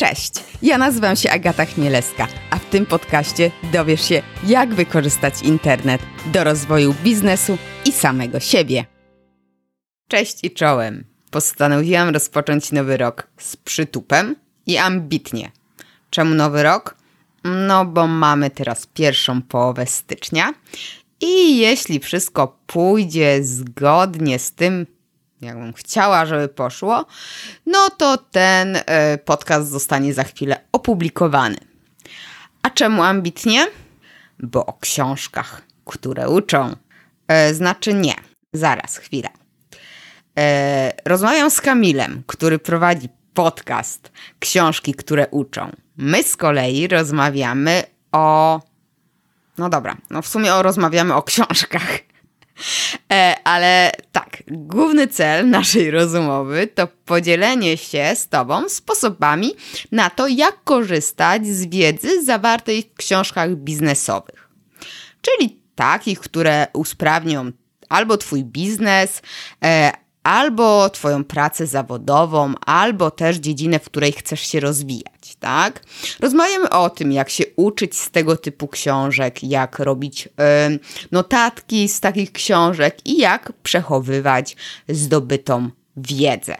Cześć, ja nazywam się Agata Chmielewska, a w tym podcaście dowiesz się, jak wykorzystać internet do rozwoju biznesu i samego siebie. Cześć i czołem. Postanowiłam rozpocząć nowy rok z przytupem i ambitnie. Czemu nowy rok? No, bo mamy teraz pierwszą połowę stycznia i jeśli wszystko pójdzie zgodnie z tym, jakbym chciała, żeby poszło, no to ten y, podcast zostanie za chwilę opublikowany. A czemu ambitnie? Bo o książkach, które uczą. Y, znaczy nie, zaraz, chwilę. Y, rozmawiam z Kamilem, który prowadzi podcast Książki, które uczą. My z kolei rozmawiamy o. No dobra, no w sumie rozmawiamy o książkach. E, ale tak, główny cel naszej rozmowy to podzielenie się z Tobą sposobami na to, jak korzystać z wiedzy zawartej w książkach biznesowych. Czyli takich, które usprawnią albo Twój biznes, e, albo Twoją pracę zawodową, albo też dziedzinę, w której chcesz się rozwijać, tak? Rozmawiamy o tym, jak się uczyć z tego typu książek, jak robić y, notatki z takich książek i jak przechowywać zdobytą wiedzę.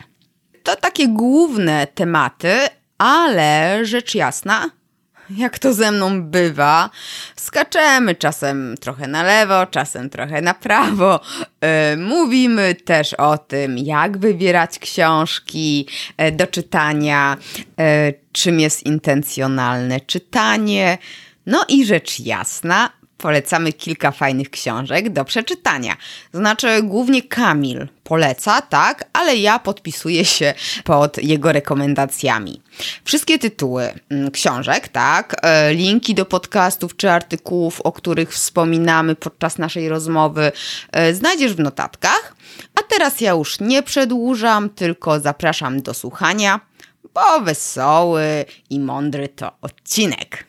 To takie główne tematy, ale rzecz jasna, jak to ze mną bywa, skaczemy czasem trochę na lewo, czasem trochę na prawo. Yy, mówimy też o tym, jak wybierać książki yy, do czytania, yy, czym jest intencjonalne czytanie. No i rzecz jasna, polecamy kilka fajnych książek do przeczytania. Znaczy, głównie Kamil poleca, tak, ale ja podpisuję się pod jego rekomendacjami. Wszystkie tytuły mm, książek, tak, e, linki do podcastów czy artykułów, o których wspominamy podczas naszej rozmowy, e, znajdziesz w notatkach. A teraz ja już nie przedłużam, tylko zapraszam do słuchania, bo wesoły i mądry to odcinek.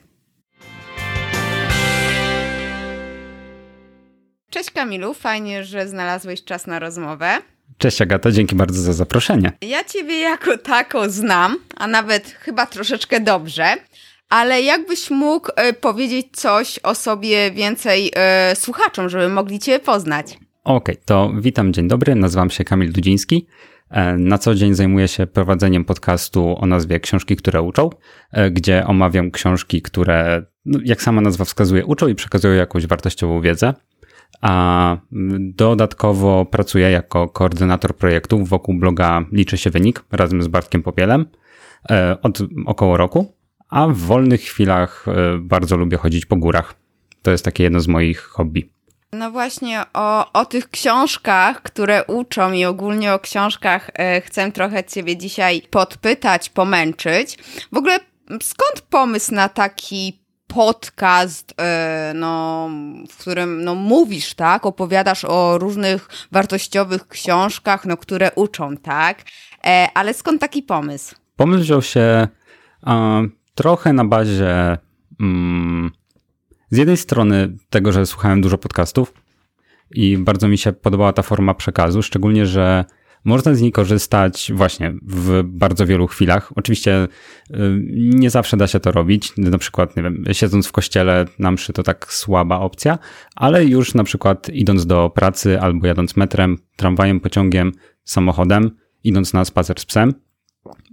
Cześć Kamilu, fajnie, że znalazłeś czas na rozmowę. Cześć Agata, dzięki bardzo za zaproszenie. Ja Ciebie jako tako znam, a nawet chyba troszeczkę dobrze, ale jakbyś mógł y, powiedzieć coś o sobie więcej y, słuchaczom, żeby mogli Cię poznać? Okej, okay, to witam, dzień dobry, nazywam się Kamil Dudziński. E, na co dzień zajmuję się prowadzeniem podcastu o nazwie Książki, które uczą, e, gdzie omawiam książki, które, no, jak sama nazwa wskazuje, uczą i przekazują jakąś wartościową wiedzę a dodatkowo pracuję jako koordynator projektów wokół bloga Liczy się wynik razem z Bartkiem Popielem e, od około roku, a w wolnych chwilach e, bardzo lubię chodzić po górach. To jest takie jedno z moich hobby. No właśnie o, o tych książkach, które uczą i ogólnie o książkach e, chcę trochę Ciebie dzisiaj podpytać, pomęczyć. W ogóle skąd pomysł na taki podcast, e, no, w którym no, mówisz, tak, opowiadasz o różnych wartościowych książkach, no, które uczą, tak, e, ale skąd taki pomysł? Pomysł wziął się trochę na bazie mm, z jednej strony tego, że słuchałem dużo podcastów i bardzo mi się podobała ta forma przekazu, szczególnie, że można z niej korzystać właśnie w bardzo wielu chwilach. Oczywiście y, nie zawsze da się to robić. Na przykład, nie wiem, siedząc w kościele na mszy to tak słaba opcja, ale już na przykład idąc do pracy albo jadąc metrem, tramwajem, pociągiem, samochodem, idąc na spacer z psem,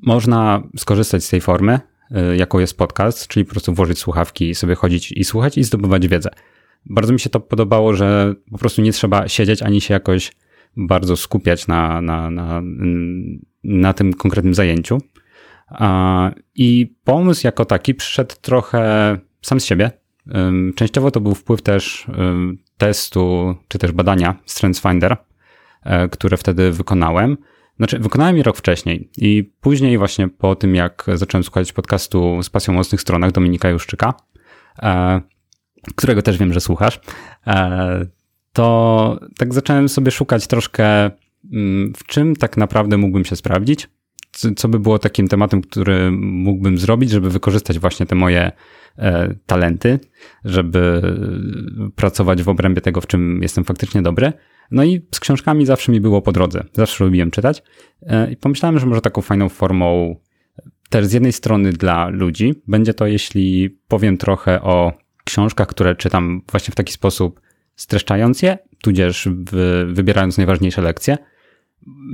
można skorzystać z tej formy, y, jaką jest podcast, czyli po prostu włożyć słuchawki i sobie chodzić i słuchać i zdobywać wiedzę. Bardzo mi się to podobało, że po prostu nie trzeba siedzieć ani się jakoś bardzo skupiać na, na, na, na tym konkretnym zajęciu. I pomysł jako taki przyszedł trochę sam z siebie. Częściowo to był wpływ też testu, czy też badania StrengthsFinder, e, które wtedy wykonałem. Znaczy, wykonałem je rok wcześniej i później właśnie po tym, jak zacząłem słuchać podcastu z pasją mocnych stronach Dominika Juszczyka, e, którego też wiem, że słuchasz, e, to tak zacząłem sobie szukać troszkę, mm, w czym tak naprawdę mógłbym się sprawdzić, co by było takim tematem, który mógłbym zrobić, żeby wykorzystać właśnie te moje e, talenty, żeby pracować w obrębie tego, w czym jestem faktycznie dobry. No i z książkami zawsze mi było po drodze. Zawsze lubiłem czytać. E, I pomyślałem, że może taką fajną formą też z jednej strony dla ludzi. Będzie to, jeśli powiem trochę o książkach, które czytam właśnie w taki sposób streszczając je, tudzież wybierając najważniejsze lekcje,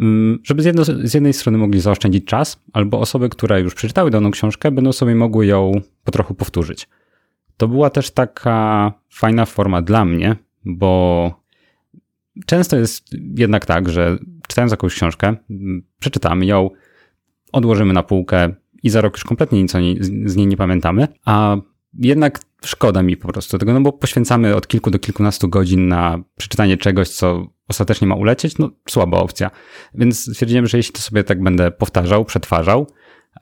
mm, żeby z, jedno, z jednej strony mogli zaoszczędzić czas, albo osoby, które już przeczytały daną książkę, będą sobie mogły ją po trochu powtórzyć. To była też taka fajna forma dla mnie, bo często jest jednak tak, że czytając jakąś książkę, przeczytamy ją, odłożymy na półkę i za rok już kompletnie nic z niej nie pamiętamy, a jednak szkoda mi po prostu tego, no bo poświęcamy od kilku do kilkunastu godzin na przeczytanie czegoś, co ostatecznie ma ulecieć, no słaba opcja. Więc stwierdziłem, że jeśli to sobie tak będę powtarzał, przetwarzał,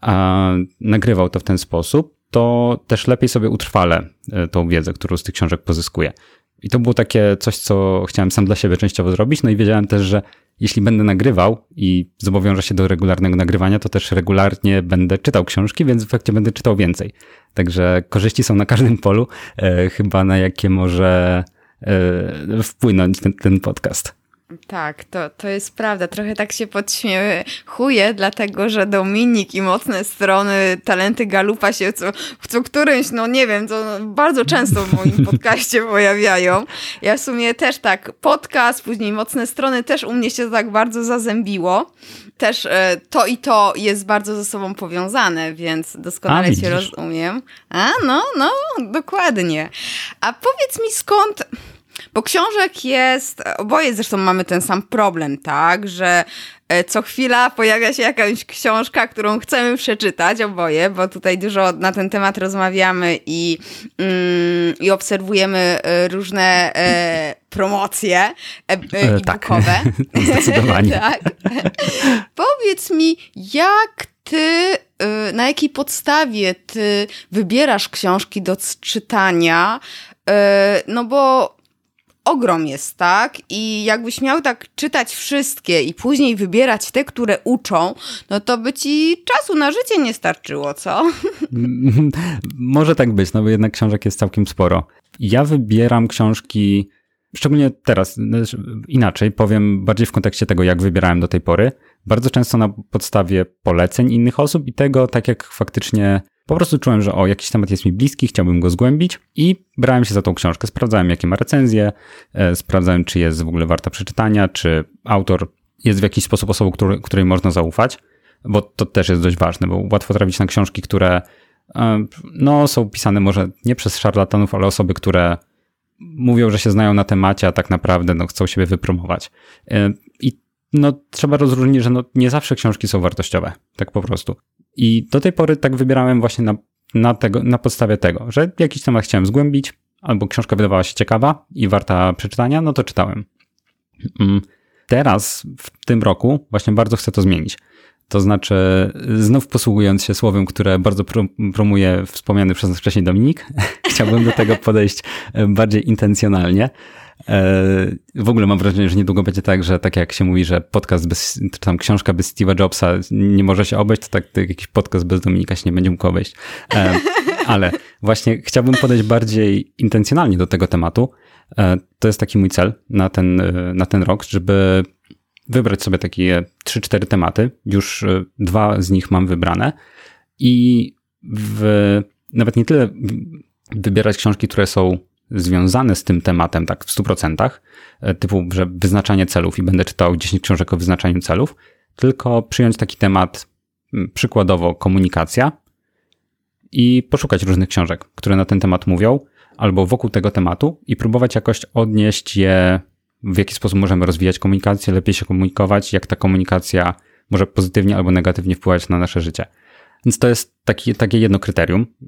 a nagrywał to w ten sposób, to też lepiej sobie utrwalę e, tą wiedzę, którą z tych książek pozyskuję. I to było takie coś, co chciałem sam dla siebie częściowo zrobić, no i wiedziałem też, że jeśli będę nagrywał i zobowiążę się do regularnego nagrywania, to też regularnie będę czytał książki, więc w efekcie będę czytał więcej. Także korzyści są na każdym polu, e, chyba na jakie może e, wpłynąć ten, ten podcast. Tak, to, to jest prawda. Trochę tak się podśmiechuję, dlatego że Dominik i mocne strony talenty Galupa się co, co którymś, no nie wiem, to bardzo często w moim podcaście pojawiają. Ja w sumie też tak, podcast, później mocne strony też u mnie się to tak bardzo zazębiło. Też e, to i to jest bardzo ze sobą powiązane, więc doskonale A, się rozumiem. A, no, no, dokładnie. A powiedz mi skąd bo książek jest, oboje zresztą mamy ten sam problem, tak, że e, co chwila pojawia się jakaś książka, którą chcemy przeczytać, oboje, bo tutaj dużo na ten temat rozmawiamy i, mm, i obserwujemy e, różne e, promocje e, e e-bookowe. Tak, zdecydowanie. tak. Powiedz mi, jak ty, na jakiej podstawie ty wybierasz książki do czytania? No bo ogrom jest, tak? I jakbyś miał tak czytać wszystkie i później wybierać te, które uczą, no to by ci czasu na życie nie starczyło, co? Może tak być, no bo jednak książek jest całkiem sporo. Ja wybieram książki, szczególnie teraz, inaczej, powiem bardziej w kontekście tego, jak wybierałem do tej pory. Bardzo często na podstawie poleceń innych osób i tego, tak jak faktycznie po prostu czułem, że o, jakiś temat jest mi bliski, chciałbym go zgłębić i brałem się za tą książkę. Sprawdzałem, jakie ma recenzje, e, sprawdzałem, czy jest w ogóle warta przeczytania, czy autor jest w jakiś sposób osobą, który, której można zaufać, bo to też jest dość ważne, bo łatwo trafić na książki, które e, no, są pisane może nie przez szarlatanów, ale osoby, które mówią, że się znają na temacie, a tak naprawdę no, chcą siebie wypromować. E, I no, trzeba rozróżnić, że no, nie zawsze książki są wartościowe, tak po prostu. I do tej pory tak wybierałem właśnie na, na, tego, na podstawie tego, że jakiś temat chciałem zgłębić, albo książka wydawała się ciekawa i warta przeczytania, no to czytałem. Mm, teraz, w tym roku, właśnie bardzo chcę to zmienić. To znaczy, znów posługując się słowem, które bardzo promuje wspomniany przez nas wcześniej Dominik, chciałbym do tego podejść bardziej intencjonalnie. E, w ogóle mam wrażenie, że niedługo będzie tak, że tak jak się mówi, że podcast bez, czy tam książka bez Steve'a Jobsa nie może się obejść, to tak, tak jakiś podcast bez Dominika się nie będzie mógł obejść. E, ale właśnie chciałbym podejść bardziej intencjonalnie do tego tematu. E, to jest taki mój cel na ten, na ten rok, żeby wybrać sobie takie 3-4 tematy. Już dwa z nich mam wybrane i w, nawet nie tyle wybierać książki, które są związane z tym tematem tak w 100%, e, typu, że wyznaczanie celów i będę czytał 10 książek o wyznaczaniu celów, tylko przyjąć taki temat, przykładowo komunikacja i poszukać różnych książek, które na ten temat mówią, albo wokół tego tematu i próbować jakoś odnieść je, w jaki sposób możemy rozwijać komunikację, lepiej się komunikować, jak ta komunikacja może pozytywnie albo negatywnie wpływać na nasze życie. Więc to jest taki, takie jedno kryterium, y,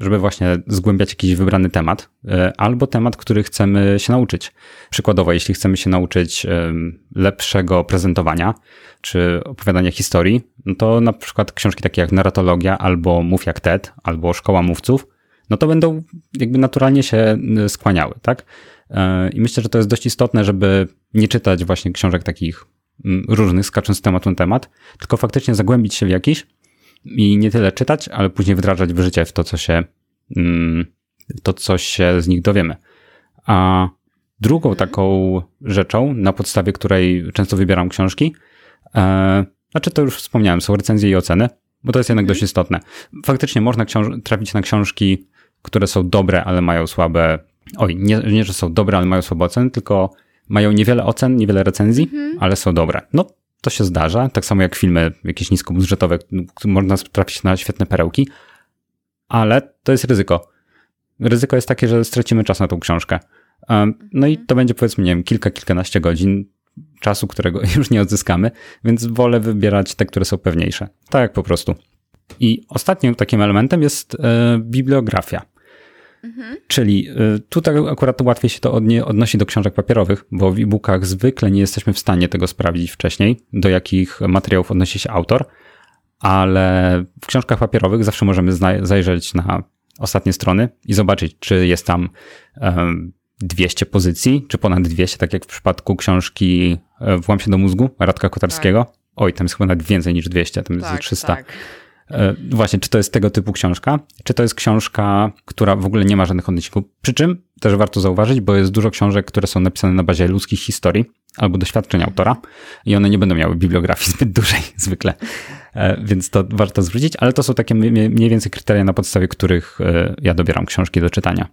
żeby właśnie zgłębiać jakiś wybrany temat, y, albo temat, który chcemy się nauczyć. Przykładowo, jeśli chcemy się nauczyć y, lepszego prezentowania, czy opowiadania historii, no to na przykład książki takie jak Narratologia, albo Mów jak TED, albo Szkoła Mówców, no to będą jakby naturalnie się skłaniały, tak? I myślę, że to jest dość istotne, żeby nie czytać właśnie książek takich mm, różnych, skacząc z tematu na temat, tylko faktycznie zagłębić się w jakiś, i nie tyle czytać, ale później wdrażać w życie w to, co się, mm, to, co się z nich dowiemy. A drugą mhm. taką rzeczą, na podstawie której często wybieram książki, e, znaczy to już wspomniałem, są recenzje i oceny. bo to jest jednak dość istotne. Faktycznie można trafić na książki, które są dobre, ale mają słabe. Oj, nie, nie że są dobre, ale mają słabe oceny, tylko mają niewiele ocen, niewiele recenzji, mhm. ale są dobre. No, to się zdarza, tak samo jak filmy jakieś niskobudżetowe, można trafić na świetne perełki, ale to jest ryzyko. Ryzyko jest takie, że stracimy czas na tą książkę. No i to będzie powiedzmy, nie wiem, kilka, kilkanaście godzin czasu, którego już nie odzyskamy, więc wolę wybierać te, które są pewniejsze. Tak po prostu. I ostatnim takim elementem jest e, bibliografia. Mhm. Czyli y, tutaj akurat łatwiej się to odnosi do książek papierowych, bo w e-bookach zwykle nie jesteśmy w stanie tego sprawdzić wcześniej, do jakich materiałów odnosi się autor, ale w książkach papierowych zawsze możemy zajrzeć na ostatnie strony i zobaczyć, czy jest tam 200 pozycji, czy ponad 200, tak jak w przypadku książki e, Włam się do mózgu Radka Kotarskiego. Tak. Oj, tam jest chyba nawet więcej niż 200, tam jest tak, 300. Tak. E, właśnie, czy to jest tego typu książka, czy to jest książka, która w ogóle nie ma żadnych odnośników. Przy czym też warto zauważyć, bo jest dużo książek, które są napisane na bazie ludzkich historii albo doświadczeń autora i one nie będą miały bibliografii zbyt dużej zwykle, e, więc to warto zwrócić, ale to są takie mniej więcej kryteria, na podstawie których e, ja dobieram książki do czytania.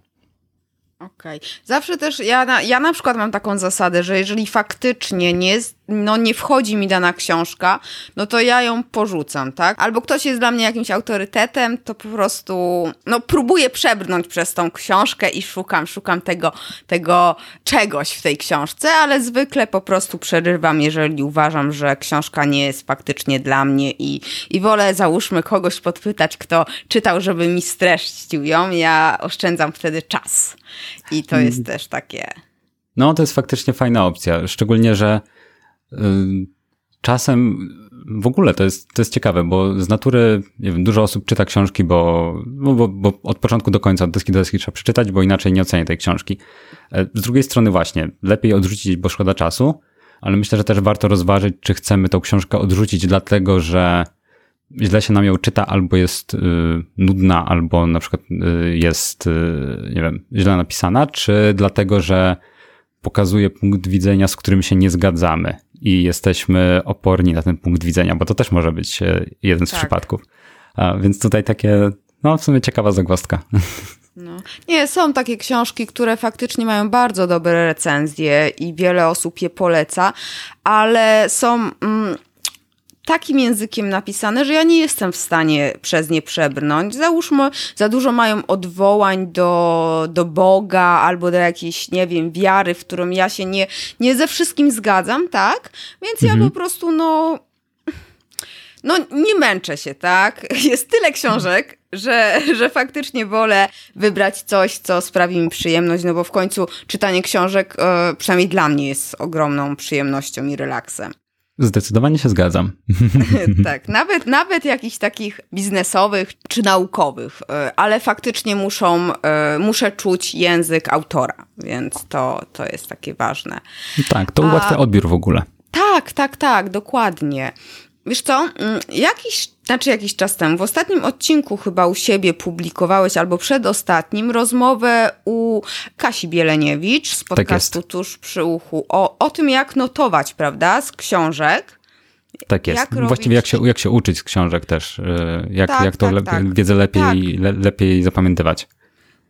Okej. Okay. Zawsze też ja na, ja na przykład mam taką zasadę, że jeżeli faktycznie nie, no nie wchodzi mi dana książka, no to ja ją porzucam, tak? Albo ktoś jest dla mnie jakimś autorytetem, to po prostu no próbuję przebrnąć przez tą książkę i szukam, szukam tego, tego czegoś w tej książce, ale zwykle po prostu przerywam, jeżeli uważam, że książka nie jest faktycznie dla mnie i, i wolę załóżmy kogoś podpytać, kto czytał, żeby mi streścił ją, ja oszczędzam wtedy czas. I to jest hmm. też takie. No, to jest faktycznie fajna opcja. Szczególnie, że czasem w ogóle to jest, to jest ciekawe, bo z natury nie wiem, dużo osób czyta książki, bo, bo, bo od początku do końca, od deski do deski trzeba przeczytać, bo inaczej nie ocenię tej książki. E, z drugiej strony właśnie, lepiej odrzucić, bo szkoda czasu, ale myślę, że też warto rozważyć, czy chcemy tą książkę odrzucić dlatego, że źle się nam ją czyta, albo jest y, nudna, albo na przykład y, jest, y, nie wiem, źle napisana, czy dlatego, że pokazuje punkt widzenia, z którym się nie zgadzamy i jesteśmy oporni na ten punkt widzenia, bo to też może być e, jeden z tak. przypadków. A, więc tutaj takie, no w sumie ciekawa zagwozdka. No. Nie, są takie książki, które faktycznie mają bardzo dobre recenzje i wiele osób je poleca, ale są. Mm, takim językiem napisane, że ja nie jestem w stanie przez nie przebrnąć. Załóżmy, za dużo mają odwołań do, do Boga albo do jakiejś, nie wiem, wiary, w którą ja się nie, nie ze wszystkim zgadzam, tak? Więc mhm. ja po prostu, no, no nie męczę się, tak? Jest tyle książek, że, że faktycznie wolę wybrać coś, co sprawi mi przyjemność, no bo w końcu czytanie książek, e, przynajmniej dla mnie, jest ogromną przyjemnością i relaksem. Zdecydowanie się zgadzam. tak, nawet, nawet jakichś takich biznesowych czy naukowych, e, ale faktycznie muszą, e, muszę czuć język autora, więc to, to jest takie ważne. Tak, to ułatwia A, odbiór w ogóle. Tak, tak, tak, dokładnie. Wiesz co, mm, jakiś, znaczy jakiś czas temu, w ostatnim odcinku chyba u siebie publikowałeś, albo przedostatnim, rozmowę u Kasi Bieleniewicz z tak podcastu tak Tuż przy uchu o, o tym, jak notować, prawda, z książek. Tak jest. Jak Właściwie jak się, jak się uczyć z książek też, y, jak, tak, jak to tak, le tak. wiedzę lepiej, tak. le lepiej zapamiętywać.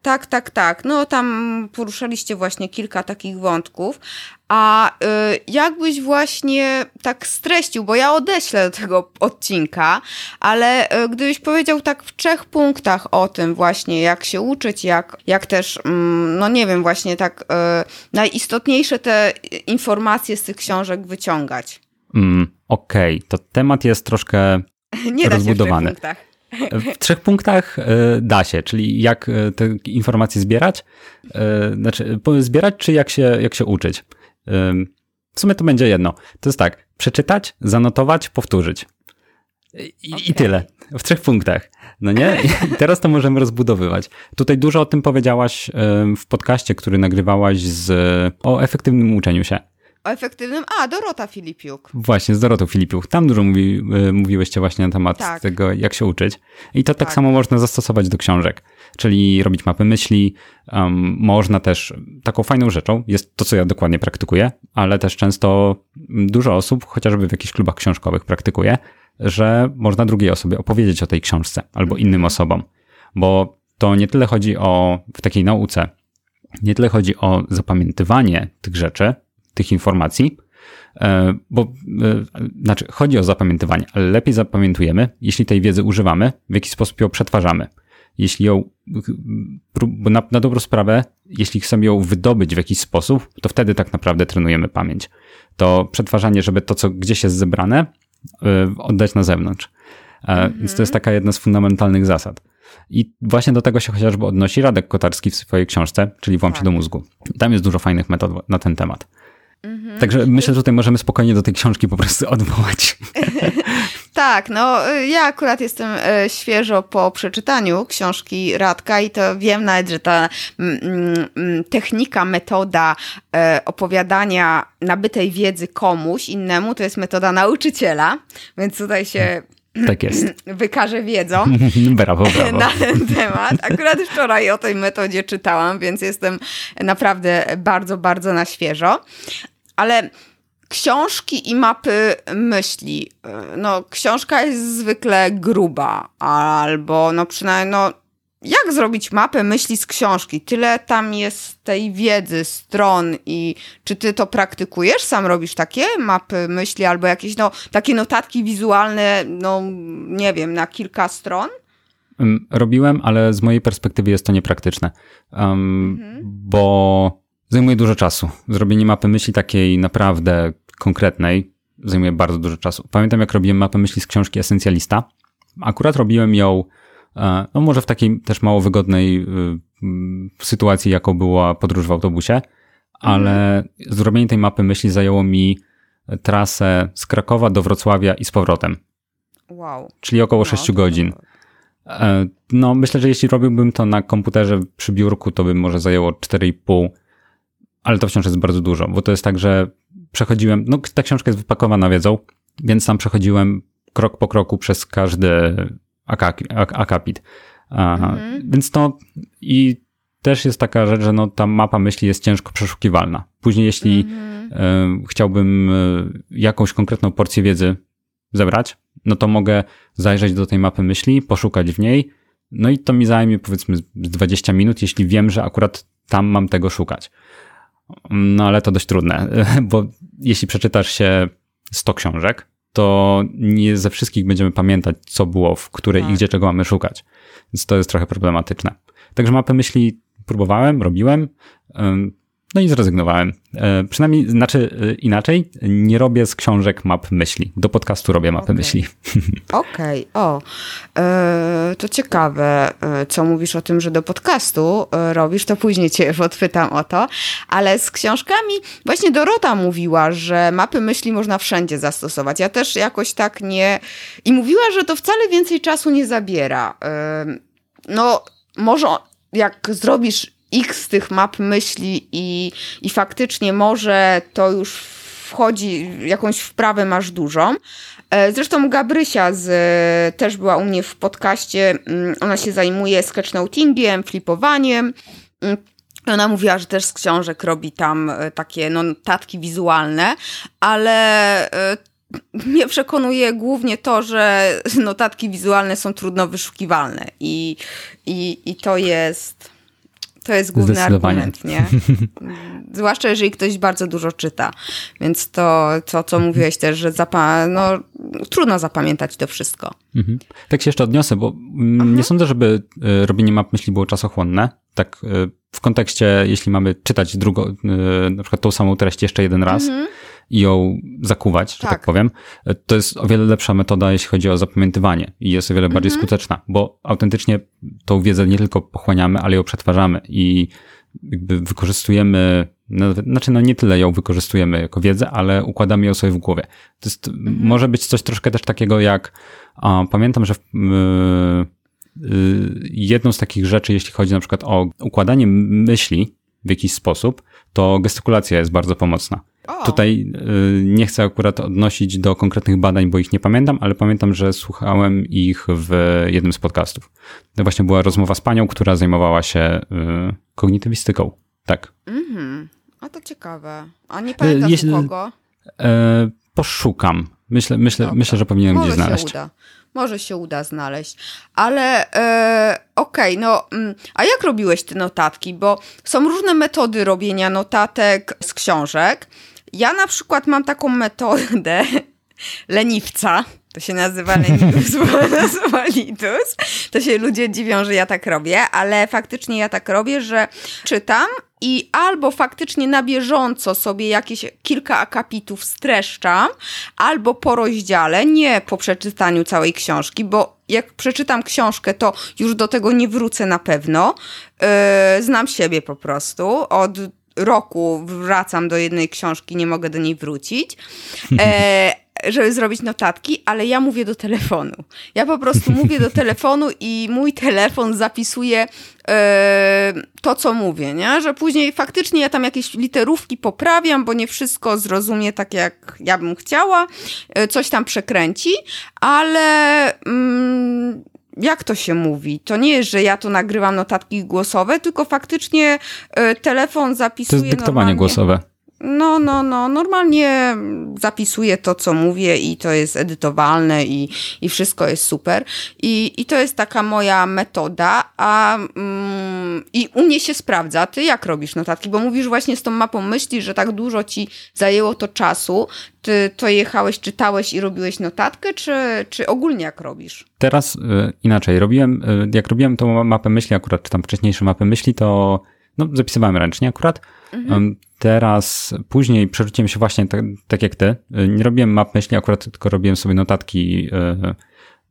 Tak, tak, tak. No tam poruszaliście właśnie kilka takich wątków. A y, jakbyś właśnie tak streścił, bo ja odeślę do tego odcinka, ale y, gdybyś powiedział tak w trzech punktach o tym właśnie, jak się uczyć, jak, jak też, mm, no nie wiem, właśnie tak y, najistotniejsze te informacje z tych książek wyciągać. Mm, Okej, okay. to temat jest troszkę nie rozbudowany. Da się w punktach. W trzech punktach e, da się, czyli jak e, te informacje zbierać, e, znaczy zbierać, czy jak się, jak się uczyć. W sumie to będzie jedno. To jest tak, przeczytać, zanotować, powtórzyć. I, okay. I, tyle. W trzech punktach. No nie? I teraz to możemy rozbudowywać. Tutaj dużo o tym powiedziałaś w podcaście, który nagrywałaś z, o efektywnym uczeniu się. O efektywnym? A, Dorota Filipiuk. Właśnie, z Dorotą Filipiuk. Tam dużo mówi, y, mówiłyście właśnie na temat tak. tego, jak się uczyć. I to tak, tak samo można zastosować do książek. Czyli robić mapy myśli. Um, można też, taką fajną rzeczą jest to, co ja dokładnie praktykuję, ale też często dużo osób, chociażby w jakichś klubach książkowych praktykuje, że można drugiej osobie opowiedzieć o tej książce albo innym Mhm. osobom, bo to nie tyle chodzi o, w takiej nauce, nie tyle chodzi o zapamiętywanie tych rzeczy, tych informacji, e, bo e, znaczy chodzi o zapamiętywanie, ale lepiej zapamiętujemy, jeśli tej wiedzy używamy, w jaki sposób ją przetwarzamy. Jeśli ją, na, na dobrą sprawę, jeśli chcemy ją wydobyć w jakiś sposób, to wtedy tak naprawdę trenujemy pamięć. To przetwarzanie, żeby to, co gdzieś jest zebrane, e, oddać na zewnątrz. E, Więc to jest taka jedna z fundamentalnych zasad. I właśnie do tego się chociażby odnosi Radek Kotarski w swojej książce, czyli Włam się Tak. do mózgu. Tam jest dużo fajnych metod na ten temat. Także myślę, że tutaj możemy spokojnie do tej książki po prostu odwołać. Tak, no y, ja akurat jestem e, świeżo po przeczytaniu książki Radka i to wiem nawet, że ta mm, mm, technika, metoda e, opowiadania nabytej wiedzy komuś innemu to jest metoda nauczyciela, więc tutaj się Tak jest. wykażę wiedzą. Brawo, brawo. na ten temat. Akurat wczoraj o tej metodzie czytałam, więc jestem naprawdę bardzo, bardzo na świeżo. Ale książki i mapy myśli. No, książka jest zwykle gruba, albo no przynajmniej, no, jak zrobić mapę myśli z książki? Tyle tam jest tej wiedzy, stron i czy ty to praktykujesz? Sam robisz takie mapy myśli albo jakieś, no, takie notatki wizualne, no, nie wiem, na kilka stron? Robiłem, ale z mojej perspektywy jest to niepraktyczne, um, bo zajmuje dużo czasu. Zrobienie mapy myśli takiej naprawdę konkretnej zajmuje bardzo dużo czasu. Pamiętam, jak robiłem mapę myśli z książki Esencjalista. Akurat robiłem ją, no może w takiej też mało wygodnej y, mm, sytuacji, jaką była podróż w autobusie, ale zrobienie tej mapy myśli zajęło mi trasę z Krakowa do Wrocławia i z powrotem, Wow. czyli około No, 6 to- godzin. E, No, myślę, że jeśli robiłbym to na komputerze przy biurku, to by może zajęło 4,5, ale to wciąż jest bardzo dużo, bo to jest tak, że przechodziłem, no ta książka jest wypakowana wiedzą, więc tam przechodziłem krok po kroku przez każdy akapit. Mhm. Więc to i też jest taka rzecz, że no, ta mapa myśli jest ciężko przeszukiwalna. Później, jeśli Mhm. e, chciałbym e, jakąś konkretną porcję wiedzy zebrać, no to mogę zajrzeć do tej mapy myśli, poszukać w niej, no i to mi zajmie powiedzmy z 20 minut, jeśli wiem, że akurat tam mam tego szukać. No ale to dość trudne, bo jeśli przeczytasz się 100 książek, to nie ze wszystkich będziemy pamiętać, co było, w której Tak. i gdzie czego mamy szukać. Więc to jest trochę problematyczne. Także mapy myśli próbowałem, robiłem, no i zrezygnowałem. E, Przynajmniej, znaczy e, inaczej, nie robię z książek map myśli. Do podcastu robię mapy Okej. myśli. Okej, o. E, to ciekawe, co mówisz o tym, że do podcastu robisz, to później cię podpytam o to. Ale z książkami, właśnie Dorota mówiła, że mapy myśli można wszędzie zastosować. Ja też jakoś tak nie... I mówiła, że to wcale więcej czasu nie zabiera. No, może jak zrobisz x tych map myśli i, i faktycznie może to już wchodzi, jakąś wprawę masz dużą. E, Zresztą Gabrysia z, też była u mnie w podcaście. mm, Ona się zajmuje sketchnotingiem, flipowaniem. Mm, Ona mówiła, że też z książek robi tam e, takie no, notatki wizualne, ale e, mnie przekonuje głównie to, że notatki wizualne są trudno wyszukiwalne i, i, i to jest to jest główny argument, nie? Zwłaszcza jeżeli ktoś bardzo dużo czyta. Więc to, to co mówiłeś też, że zapa- no, trudno zapamiętać to wszystko. Mhm. Tak się jeszcze odniosę, bo mm, nie sądzę, żeby e, robienie map myśli było czasochłonne. Tak e, w kontekście, jeśli mamy czytać drugo, e, na przykład tą samą treść jeszcze jeden raz i ją zakuwać, że tak. Tak. powiem, to jest o wiele lepsza metoda, jeśli chodzi o zapamiętywanie i jest o wiele bardziej skuteczna, bo autentycznie tą wiedzę nie tylko pochłaniamy, ale ją przetwarzamy i jakby wykorzystujemy, nawet- znaczy no nie tyle ją wykorzystujemy jako wiedzę, ale układamy ją sobie w głowie. To jest, może być coś troszkę też takiego jak, a, pamiętam, że w, y, y, jedną z takich rzeczy, jeśli chodzi na przykład o układanie myśli w jakiś sposób, to gestykulacja jest bardzo pomocna. O. Tutaj y, nie chcę akurat odnosić do konkretnych badań, bo ich nie pamiętam, ale pamiętam, że słuchałem ich w jednym z podcastów. To właśnie była rozmowa z panią, która zajmowała się y, kognitywistyką. Tak. Mhm. A to ciekawe. A nie pamiętasz jeśli- kogo? E, poszukam. Myślę, myślę, myślę że powinienem Może gdzieś znaleźć. Się uda. Może się uda znaleźć. Ale e, okej, okay, no mm, a jak robiłeś te notatki? Bo są różne metody robienia notatek z książek. Ja na przykład mam taką metodę leniwca. To się nazywa lenitus volitus. To się ludzie dziwią, że ja tak robię, ale faktycznie ja tak robię, że czytam i albo faktycznie na bieżąco sobie jakieś kilka akapitów streszczam, albo po rozdziale, nie po przeczytaniu całej książki, bo jak przeczytam książkę, to już do tego nie wrócę na pewno. Yy, znam siebie po prostu. Od roku wracam do jednej książki, nie mogę do niej wrócić. E, żeby zrobić notatki, ale ja mówię do telefonu. Ja po prostu mówię do telefonu i mój telefon zapisuje e, to, co mówię, nie? Że później faktycznie ja tam jakieś literówki poprawiam, bo nie wszystko zrozumie tak, jak ja bym chciała, e, coś tam przekręci, ale mm, jak to się mówi? To nie jest, że ja tu nagrywam notatki głosowe, tylko faktycznie e, telefon zapisuje. To jest dyktowanie głosowe. No, no, no. Normalnie zapisuję to, co mówię i to jest edytowalne i, i wszystko jest super. I, I to jest taka moja metoda, a mm, i u mnie się sprawdza. Ty jak robisz notatki? Bo mówisz właśnie z tą mapą myśli, że tak dużo ci zajęło to czasu. Ty to jechałeś, czytałeś i robiłeś notatkę, czy, czy ogólnie jak robisz? Teraz y, inaczej. Robiłem, y, jak robiłem tą mapę myśli, akurat, czy tam wcześniejsze mapy myśli, to no, zapisywałem ręcznie akurat. Mhm. Teraz, później przerzuciłem się właśnie tak, tak, jak ty. Nie robiłem map myśli, akurat tylko robiłem sobie notatki. E,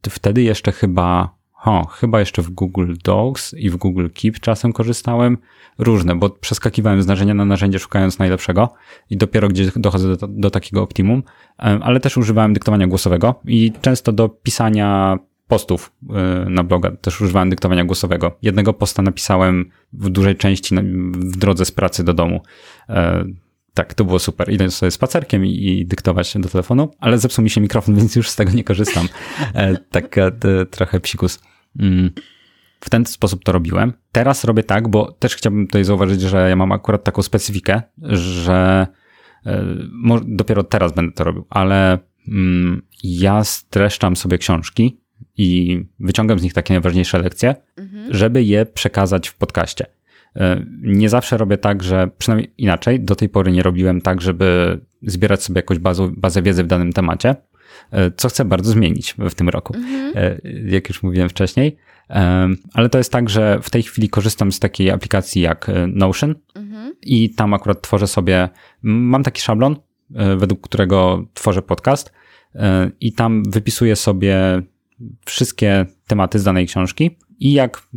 wtedy jeszcze chyba, ho, chyba jeszcze w Google Docs i w Google Keep czasem korzystałem. Różne, bo przeskakiwałem z narzędzia na narzędzie szukając najlepszego i dopiero gdzie dochodzę do, do takiego optimum, ale też używałem dyktowania głosowego i często do pisania postów y, na bloga też używałem dyktowania głosowego. Jednego posta napisałem w dużej części w drodze z pracy do domu. E, tak, to było super. Idę sobie spacerkiem i, i dyktować do telefonu, ale zepsuł mi się mikrofon, więc już z tego nie korzystam. E, tak e, trochę psikus. Mm. W ten sposób to robiłem. Teraz robię tak, bo też chciałbym tutaj zauważyć, że ja mam akurat taką specyfikę, że dopiero teraz będę to robił, ale mm, ja streszczam sobie książki i wyciągam z nich takie najważniejsze lekcje, mhm. żeby je przekazać w podcaście. E, nie zawsze robię tak, że przynajmniej inaczej, do tej pory nie robiłem tak, żeby zbierać sobie jakąś bazę, bazę wiedzy w danym temacie, e, co chcę bardzo zmienić w tym roku, mhm. E, jak już mówiłem wcześniej. Ale to jest tak, że w tej chwili korzystam z takiej aplikacji jak Notion mhm. i tam akurat tworzę sobie, mam taki szablon, według którego tworzę podcast i tam wypisuję sobie wszystkie tematy z danej książki i jak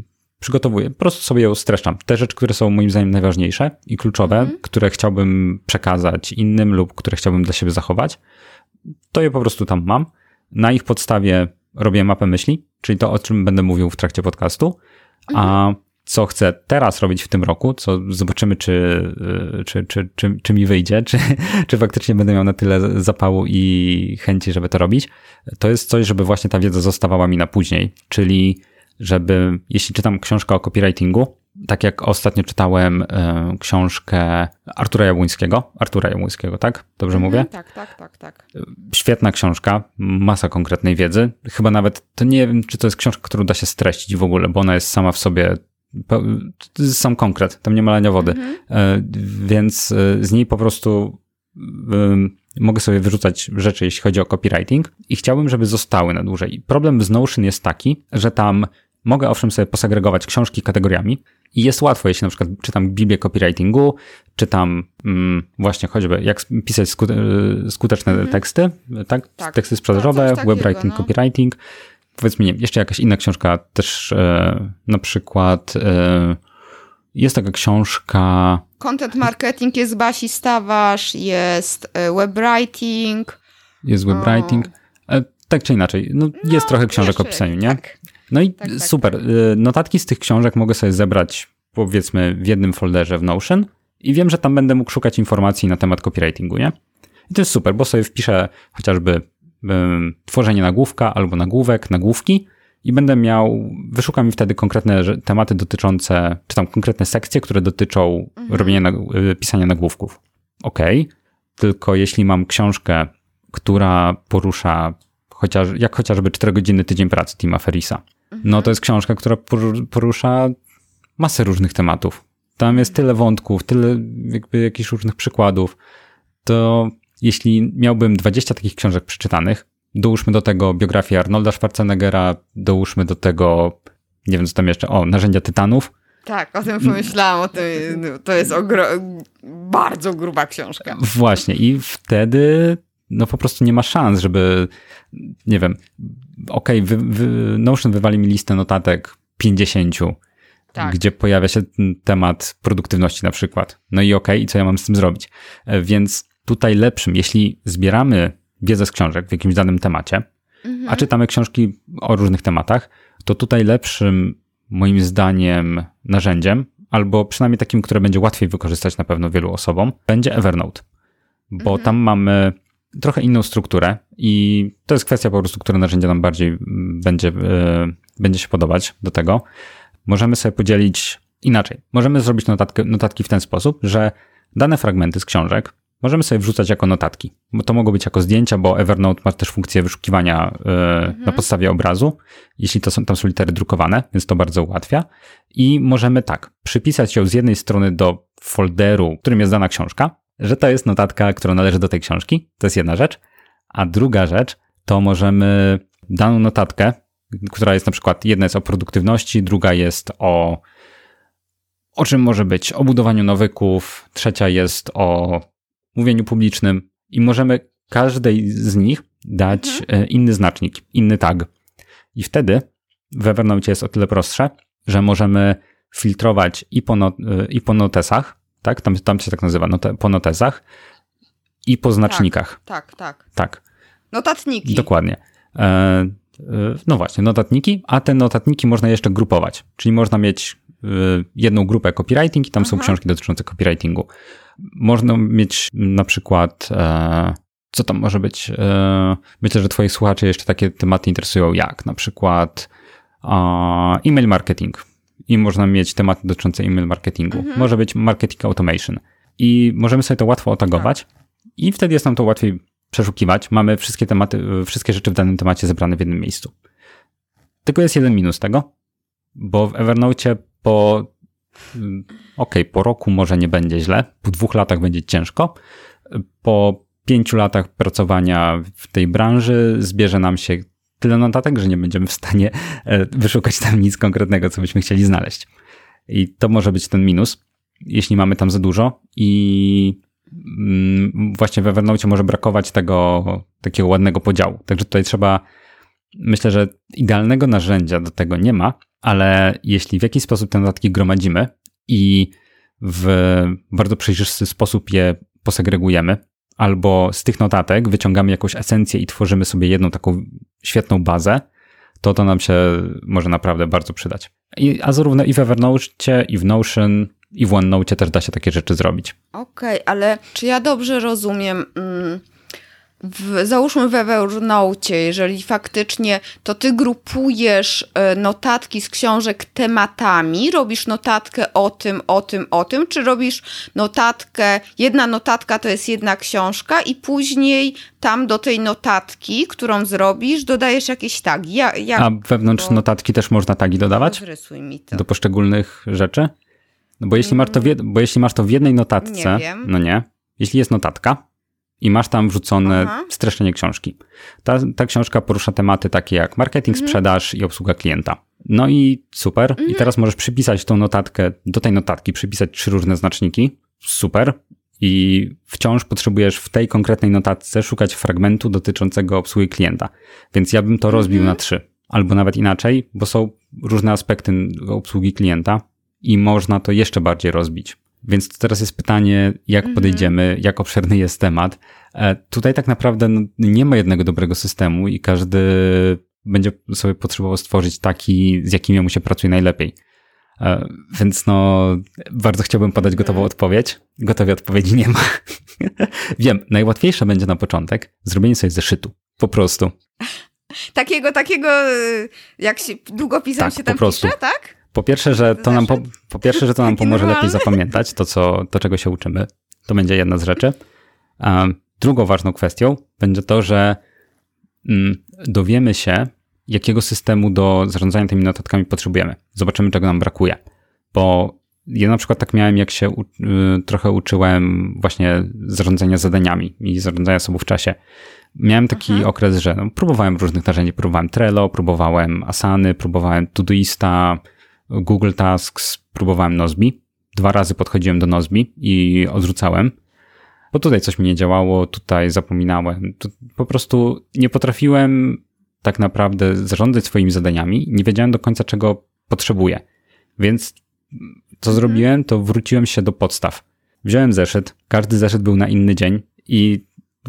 przygotowuję, po prostu sobie ją streszczam. Te rzeczy, które są moim zdaniem najważniejsze i kluczowe, mhm. które chciałbym przekazać innym lub które chciałbym dla siebie zachować, to je po prostu tam mam. Na ich podstawie robię mapę myśli, czyli to, o czym będę mówił w trakcie podcastu, mhm. a co chcę teraz robić w tym roku, co zobaczymy, czy, y, czy, czy, czy, czy mi wyjdzie, czy, czy faktycznie będę miał na tyle zapału i chęci, żeby to robić, to jest coś, żeby właśnie ta wiedza zostawała mi na później, czyli żeby, jeśli czytam książkę o copywritingu, tak jak ostatnio czytałem y, książkę Artura Jabłońskiego, Artura Jabłońskiego, tak? Dobrze mhm, mówię? Tak, tak, tak, tak. Świetna książka, masa konkretnej wiedzy. Chyba nawet, to nie wiem, czy to jest książka, którą da się streścić w ogóle, bo ona jest sama w sobie sam konkret, tam nie ma lania wody. Mhm. E, więc e, z niej po prostu mogę sobie wyrzucać rzeczy, jeśli chodzi o copywriting i chciałbym, żeby zostały na dłużej. Problem z Notion jest taki, że tam mogę owszem sobie posegregować książki kategoriami i jest łatwo, jeśli na przykład czytam Biblię copywritingu, czytam mm, właśnie choćby jak pisać e, skuteczne mhm. teksty, tak? tak? Teksty sprzedażowe, webwriting, no. copywriting, powiedz mi, jeszcze jakaś inna książka też e, na przykład e, jest taka książka... Content marketing jest Basi Stawasz, jest e, webwriting. Jest webwriting. E, tak czy inaczej, no, no jest trochę książek o pisaniu, nie? Tak. No i tak, tak, super. E, notatki z tych książek mogę sobie zebrać powiedzmy w jednym folderze w Notion i wiem, że tam będę mógł szukać informacji na temat copywritingu, nie? I to jest super, bo sobie wpiszę chociażby tworzenie nagłówka albo nagłówek, nagłówki i będę miał, wyszukam mi wtedy konkretne tematy dotyczące, czy tam konkretne sekcje, które dotyczą mhm. robienia, y, pisania nagłówków. Ok, tylko jeśli mam książkę która porusza chociaż, jak chociażby 4-godzinny tydzień pracy Tima Ferisa. No to jest książka, która porusza masę różnych tematów. Tam jest tyle wątków, tyle jakby jakichś różnych przykładów. To jeśli miałbym 20 takich książek przeczytanych, dołóżmy do tego biografię Arnolda Schwarzeneggera, dołóżmy do tego, nie wiem co tam jeszcze, o, narzędzia tytanów. Tak, o tym pomyślałam, o tym, to jest bardzo gruba książka. Właśnie i wtedy no po prostu nie ma szans, żeby, nie wiem, okej, okay, wy, wy, Notion wywali mi listę notatek 50, tak. gdzie pojawia się temat produktywności na przykład. No i okej, okay, i co ja mam z tym zrobić? E, więc tutaj lepszym, jeśli zbieramy wiedzę z książek w jakimś danym temacie, mhm. a czytamy książki o różnych tematach, to tutaj lepszym, moim zdaniem, narzędziem, albo przynajmniej takim, które będzie łatwiej wykorzystać na pewno wielu osobom, będzie Evernote. Bo mhm. tam mamy trochę inną strukturę i to jest kwestia po prostu, które narzędzie nam bardziej będzie, yy, będzie się podobać do tego. Możemy sobie podzielić inaczej. Możemy zrobić notatkę, notatki w ten sposób, że dane fragmenty z książek możemy sobie wrzucać jako notatki. Bo to mogą być jako zdjęcia, bo Evernote ma też funkcję wyszukiwania yy, mhm. na podstawie obrazu, jeśli to są, tam są litery drukowane, więc to bardzo ułatwia. I możemy tak, przypisać ją z jednej strony do folderu, którym jest dana książka, że to jest notatka, która należy do tej książki. To jest jedna rzecz. A druga rzecz to możemy daną notatkę, która jest na przykład, jedna jest o produktywności, druga jest o o czym może być? O budowaniu nawyków, trzecia jest o mówieniu publicznym i możemy każdej z nich dać mhm. E, inny znacznik, inny tag. I wtedy w Evernote jest o tyle prostsze, że możemy filtrować i po, not, e, i po notesach, tak? Tam, tam się tak nazywa, note, po notezach i po znacznikach. Tak, tak. Tak. tak. Notatniki. Dokładnie. E, e, no właśnie, notatniki, a te notatniki można jeszcze grupować, czyli można mieć jedną grupę copywriting i tam Aha. są książki dotyczące copywritingu. Można mieć na przykład, e, co tam może być? E, myślę, że twoich słuchaczy jeszcze takie tematy interesują, jak na przykład e-mail marketing i można mieć tematy dotyczące e-mail marketingu. Mhm. Może być marketing automation. I możemy sobie to łatwo otagować tak. i wtedy jest nam to łatwiej przeszukiwać. Mamy wszystkie tematy, wszystkie rzeczy w danym temacie zebrane w jednym miejscu. Tylko jest jeden minus tego, bo w Evernote po mm, ok, po roku może nie będzie źle, po dwóch latach będzie ciężko, po pięciu latach pracowania w tej branży zbierze nam się tyle notatek, że nie będziemy w stanie e, wyszukać tam nic konkretnego, co byśmy chcieli znaleźć. I to może być ten minus, jeśli mamy tam za dużo i mm, właśnie w Evernote może brakować tego takiego ładnego podziału. Także tutaj trzeba, myślę, że idealnego narzędzia do tego nie ma, ale jeśli w jakiś sposób te notatki gromadzimy i w bardzo przejrzysty sposób je posegregujemy, albo z tych notatek wyciągamy jakąś esencję i tworzymy sobie jedną taką świetną bazę, to to nam się może naprawdę bardzo przydać. I, a zarówno i w Evernote, i w Notion, i w OneNote też da się takie rzeczy zrobić. Okej, okay, ale czy ja dobrze rozumiem? W, załóżmy w Evernote, jeżeli faktycznie to ty grupujesz e, notatki z książek tematami, robisz notatkę o tym, o tym, o tym, czy robisz notatkę, jedna notatka to jest jedna książka i później tam do tej notatki, którą zrobisz, dodajesz jakieś tagi. Ja, ja, A wewnątrz bo... notatki też można tagi dodawać? Rysuj mi to. Do poszczególnych rzeczy? No bo jeśli, masz to w, bo jeśli masz to w jednej notatce, nie no nie, jeśli jest notatka, i masz tam wrzucone Aha. streszczenie książki. Ta, ta książka porusza tematy takie jak marketing, mhm. sprzedaż i obsługa klienta. No i super. Mhm. I teraz możesz przypisać tą notatkę, do tej notatki przypisać trzy różne znaczniki. Super. I wciąż potrzebujesz w tej konkretnej notatce szukać fragmentu dotyczącego obsługi klienta. Więc ja bym to rozbił mhm. na trzy. Albo nawet inaczej, bo są różne aspekty obsługi klienta i można to jeszcze bardziej rozbić. Więc teraz jest pytanie, jak mhm. podejdziemy, jak obszerny jest temat. E, tutaj tak naprawdę no, nie ma jednego dobrego systemu i każdy będzie sobie potrzebował stworzyć taki, z jakim mu się pracuje najlepiej. E, więc no, bardzo chciałbym podać gotową mhm. odpowiedź. Gotowej odpowiedzi nie ma. Wiem, najłatwiejsze będzie na początek zrobienie sobie zeszytu. Po prostu. Takiego, takiego, jak się długopisem tak, się tam po prostu. pisze, tak? Po pierwsze, że to nam, po, po pierwsze, że to nam pomoże lepiej zapamiętać to, co, to, czego się uczymy. To będzie jedna z rzeczy. Drugą ważną kwestią będzie to, że mm, dowiemy się, jakiego systemu do zarządzania tymi notatkami potrzebujemy. Zobaczymy, czego nam brakuje. Bo ja na przykład tak miałem, jak się u, y, trochę uczyłem właśnie zarządzania zadaniami i zarządzania sobą w czasie. Miałem taki Aha. okres, że no, próbowałem różnych narzędzi. Próbowałem Trello, próbowałem Asany, próbowałem Todoista, Google Tasks, próbowałem Nozbi. Dwa razy podchodziłem do Nozbi i odrzucałem, bo tutaj coś mi nie działało, tutaj zapominałem. Po prostu nie potrafiłem tak naprawdę zarządzać swoimi zadaniami. Nie wiedziałem do końca, czego potrzebuję. Więc co mhm. zrobiłem, to wróciłem się do podstaw. Wziąłem zeszyt, każdy zeszyt był na inny dzień i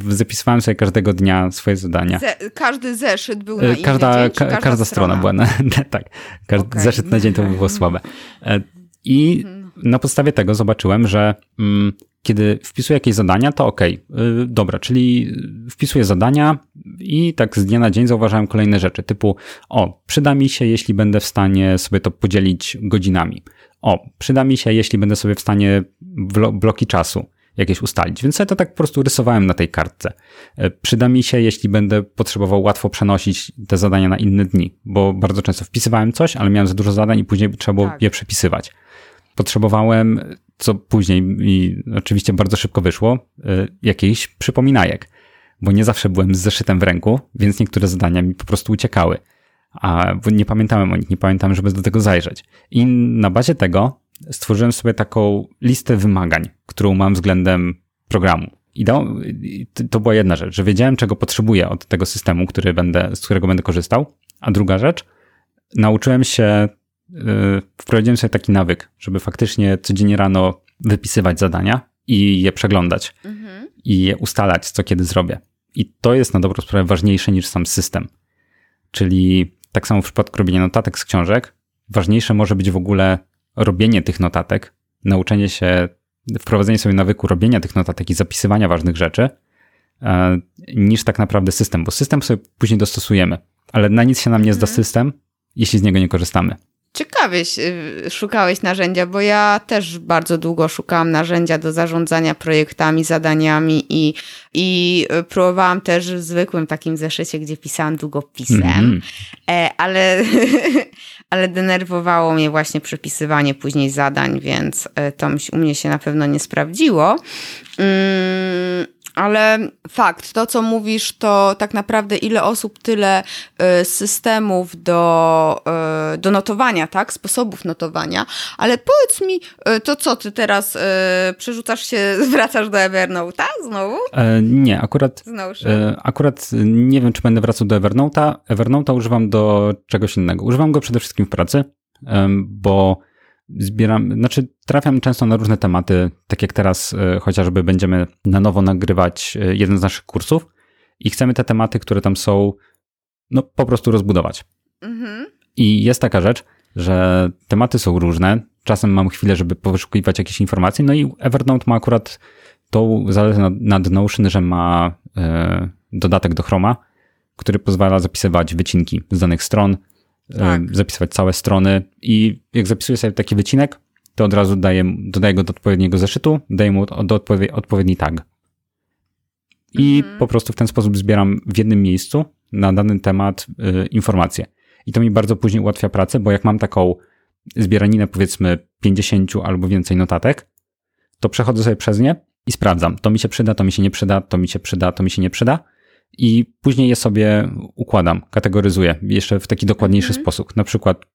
zapisywałem sobie każdego dnia swoje zadania. Ze, każdy zeszyt był na e, każda, dzień, ka, każda, każda strona? była na, tak. Każdy okay. zeszyt na dzień to by było słabe. E, I mhm. na podstawie tego zobaczyłem, że mm, kiedy wpisuję jakieś zadania, to ok, dobra, czyli wpisuję zadania i tak z dnia na dzień zauważałem kolejne rzeczy, typu o, przyda mi się, jeśli będę w stanie sobie to podzielić godzinami. O, przyda mi się, jeśli będę sobie w stanie bloki czasu jakieś ustalić. Więc ja to tak po prostu rysowałem na tej kartce. E, przyda mi się, jeśli będę potrzebował łatwo przenosić te zadania na inne dni, bo bardzo często wpisywałem coś, ale miałem za dużo zadań i później trzeba było tak. je przepisywać. Potrzebowałem, co później i oczywiście bardzo szybko wyszło, e, jakichś przypominajek, bo nie zawsze byłem z zeszytem w ręku, więc niektóre zadania mi po prostu uciekały. A nie pamiętałem o nich, nie pamiętałem, żeby do tego zajrzeć. I na bazie tego stworzyłem sobie taką listę wymagań, którą mam względem programu. I to była jedna rzecz, że wiedziałem, czego potrzebuję od tego systemu, który będę, z którego będę korzystał. A druga rzecz, nauczyłem się, yy, wprowadziłem sobie taki nawyk, żeby faktycznie codziennie rano wypisywać zadania i je przeglądać mhm. i je ustalać, co kiedy zrobię. I to jest na dobrą sprawę ważniejsze niż sam system. Czyli tak samo w przypadku robienia notatek z książek, ważniejsze może być w ogóle robienie tych notatek, nauczenie się, wprowadzenie sobie nawyku robienia tych notatek i zapisywania ważnych rzeczy, e, niż tak naprawdę system, bo system sobie później dostosujemy, ale na nic się nam nie zda mhm. system, jeśli z niego nie korzystamy. Ciekawie szukałeś narzędzia, bo ja też bardzo długo szukałam narzędzia do zarządzania projektami, zadaniami i, i próbowałam też w zwykłym takim zeszycie, gdzie pisałam długopisem, mm -hmm. ale, ale denerwowało mnie właśnie przepisywanie później zadań, więc e, to u mnie się na pewno nie sprawdziło. Ale fakt, to co mówisz, to tak naprawdę ile osób, tyle y, systemów do, y, do notowania, tak? Sposobów notowania. Ale powiedz mi, y, to co ty teraz przerzucasz się, wracasz do Evernote'a znowu? E, nie, akurat, e, akurat nie wiem, czy będę wracał do Evernote'a. Evernote'a używam do czegoś innego. Używam go przede wszystkim w pracy, bo zbieram, znaczy trafiam często na różne tematy, tak jak teraz e, chociażby będziemy na nowo nagrywać e, jeden z naszych kursów i chcemy te tematy, które tam są, no po prostu rozbudować. Mhm. I jest taka rzecz, że tematy są różne, czasem mam chwilę, żeby poszukiwać jakieś informacje, no i Evernote ma akurat tą zaletę nad Notion, że ma e, dodatek do Chroma, który pozwala zapisywać wycinki z danych stron, tak. zapisywać całe strony i jak zapisuję sobie taki wycinek, to od razu daję, dodaję go do odpowiedniego zeszytu, daję mu do odpowiedni tag. I mhm. po prostu w ten sposób zbieram w jednym miejscu na dany temat y, informacje. I to mi bardzo później ułatwia pracę, bo jak mam taką zbieraninę powiedzmy 50 albo więcej notatek, to przechodzę sobie przez nie i sprawdzam. To mi się przyda, to mi się nie przyda, to mi się przyda, to mi się nie przyda i później je sobie układam, kategoryzuję jeszcze w taki dokładniejszy mhm. sposób. Na przykład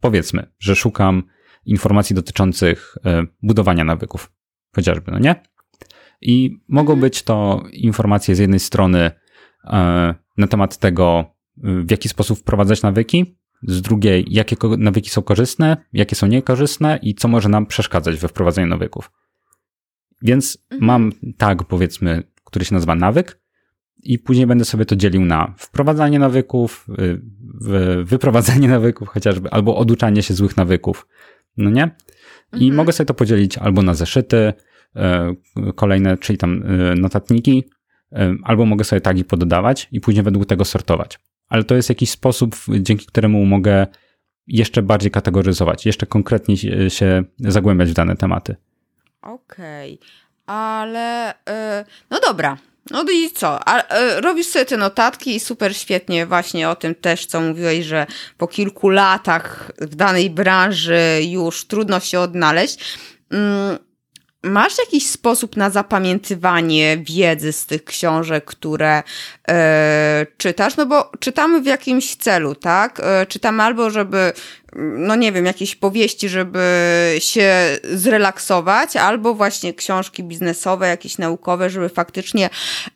powiedzmy, że szukam informacji dotyczących e, budowania nawyków, chociażby, no nie? I mogą mhm. być to informacje z jednej strony e, na temat tego, w jaki sposób wprowadzać nawyki, z drugiej, jakie nawyki są korzystne, jakie są niekorzystne i co może nam przeszkadzać we wprowadzaniu nawyków. Więc mhm. mam tag, powiedzmy, który się nazywa nawyk, i później będę sobie to dzielił na wprowadzanie nawyków, y, wyprowadzanie nawyków chociażby, albo oduczanie się złych nawyków. No nie? I mhm. mogę sobie to podzielić albo na zeszyty, y, kolejne, czyli tam y, notatniki, albo mogę sobie tagi pododawać i później według tego sortować. Ale to jest jakiś sposób, dzięki któremu mogę jeszcze bardziej kategoryzować, jeszcze konkretniej się zagłębiać w dane tematy. Okej, okay. ale no dobra, No i co? A, e, robisz sobie te notatki i super świetnie właśnie o tym też, co mówiłeś, że po kilku latach w danej branży już trudno się odnaleźć. Mm, Masz jakiś sposób na zapamiętywanie wiedzy z tych książek, które e, czytasz? No bo czytamy w jakimś celu, tak? E, czytamy albo, żeby, no nie wiem, jakieś powieści, żeby się zrelaksować, albo właśnie książki biznesowe, jakieś naukowe, żeby faktycznie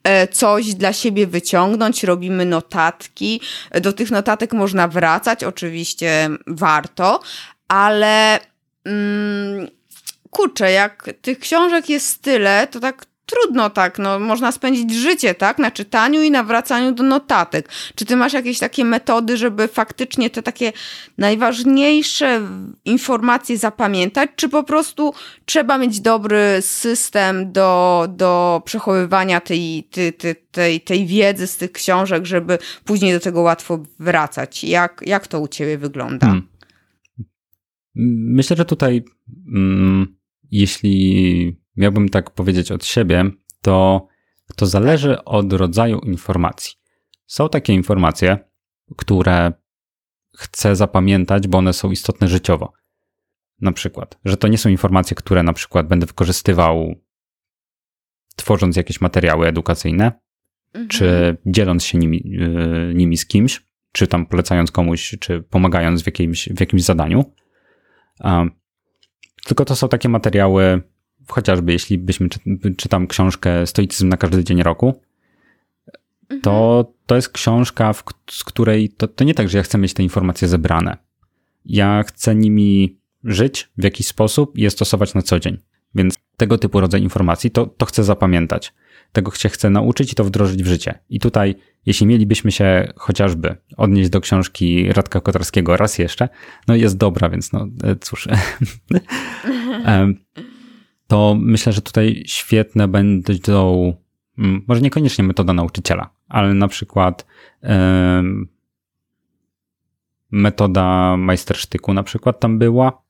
e, coś dla siebie wyciągnąć. Robimy notatki. Do tych notatek można wracać, oczywiście warto, ale. Mm, kurczę, jak tych książek jest tyle, to tak trudno tak, no można spędzić życie, tak, na czytaniu i na wracaniu do notatek. Czy ty masz jakieś takie metody, żeby faktycznie te takie najważniejsze informacje zapamiętać, czy po prostu trzeba mieć dobry system do, do przechowywania tej, tej, tej, tej wiedzy z tych książek, żeby później do tego łatwo wracać? Jak, jak to u ciebie wygląda? Hmm. Myślę, że tutaj mm, jeśli miałbym tak powiedzieć od siebie, to to zależy od rodzaju informacji. Są takie informacje, które chcę zapamiętać, bo one są istotne życiowo. Na przykład, że to nie są informacje, które na przykład będę wykorzystywał tworząc jakieś materiały edukacyjne, mhm. czy dzieląc się nimi, yy, nimi z kimś, czy tam polecając komuś, czy pomagając w jakimś, w jakimś zadaniu. Tylko to są takie materiały, chociażby jeśli byśmy czy, czytam książkę Stoicyzm na każdy dzień roku, to mhm. to jest książka, w, z której to, to nie tak, że ja chcę mieć te informacje zebrane. Ja chcę nimi żyć w jakiś sposób i je stosować na co dzień. Więc tego typu rodzaj informacji to, to chcę zapamiętać. Tego się chcę nauczyć i to wdrożyć w życie. I tutaj jeśli mielibyśmy się chociażby odnieść do książki Radka Kotarskiego raz jeszcze, no jest dobra, więc no e, cóż. to myślę, że tutaj świetne będą, mm, może niekoniecznie metoda nauczyciela, ale na przykład metoda majstersztyku na przykład tam była,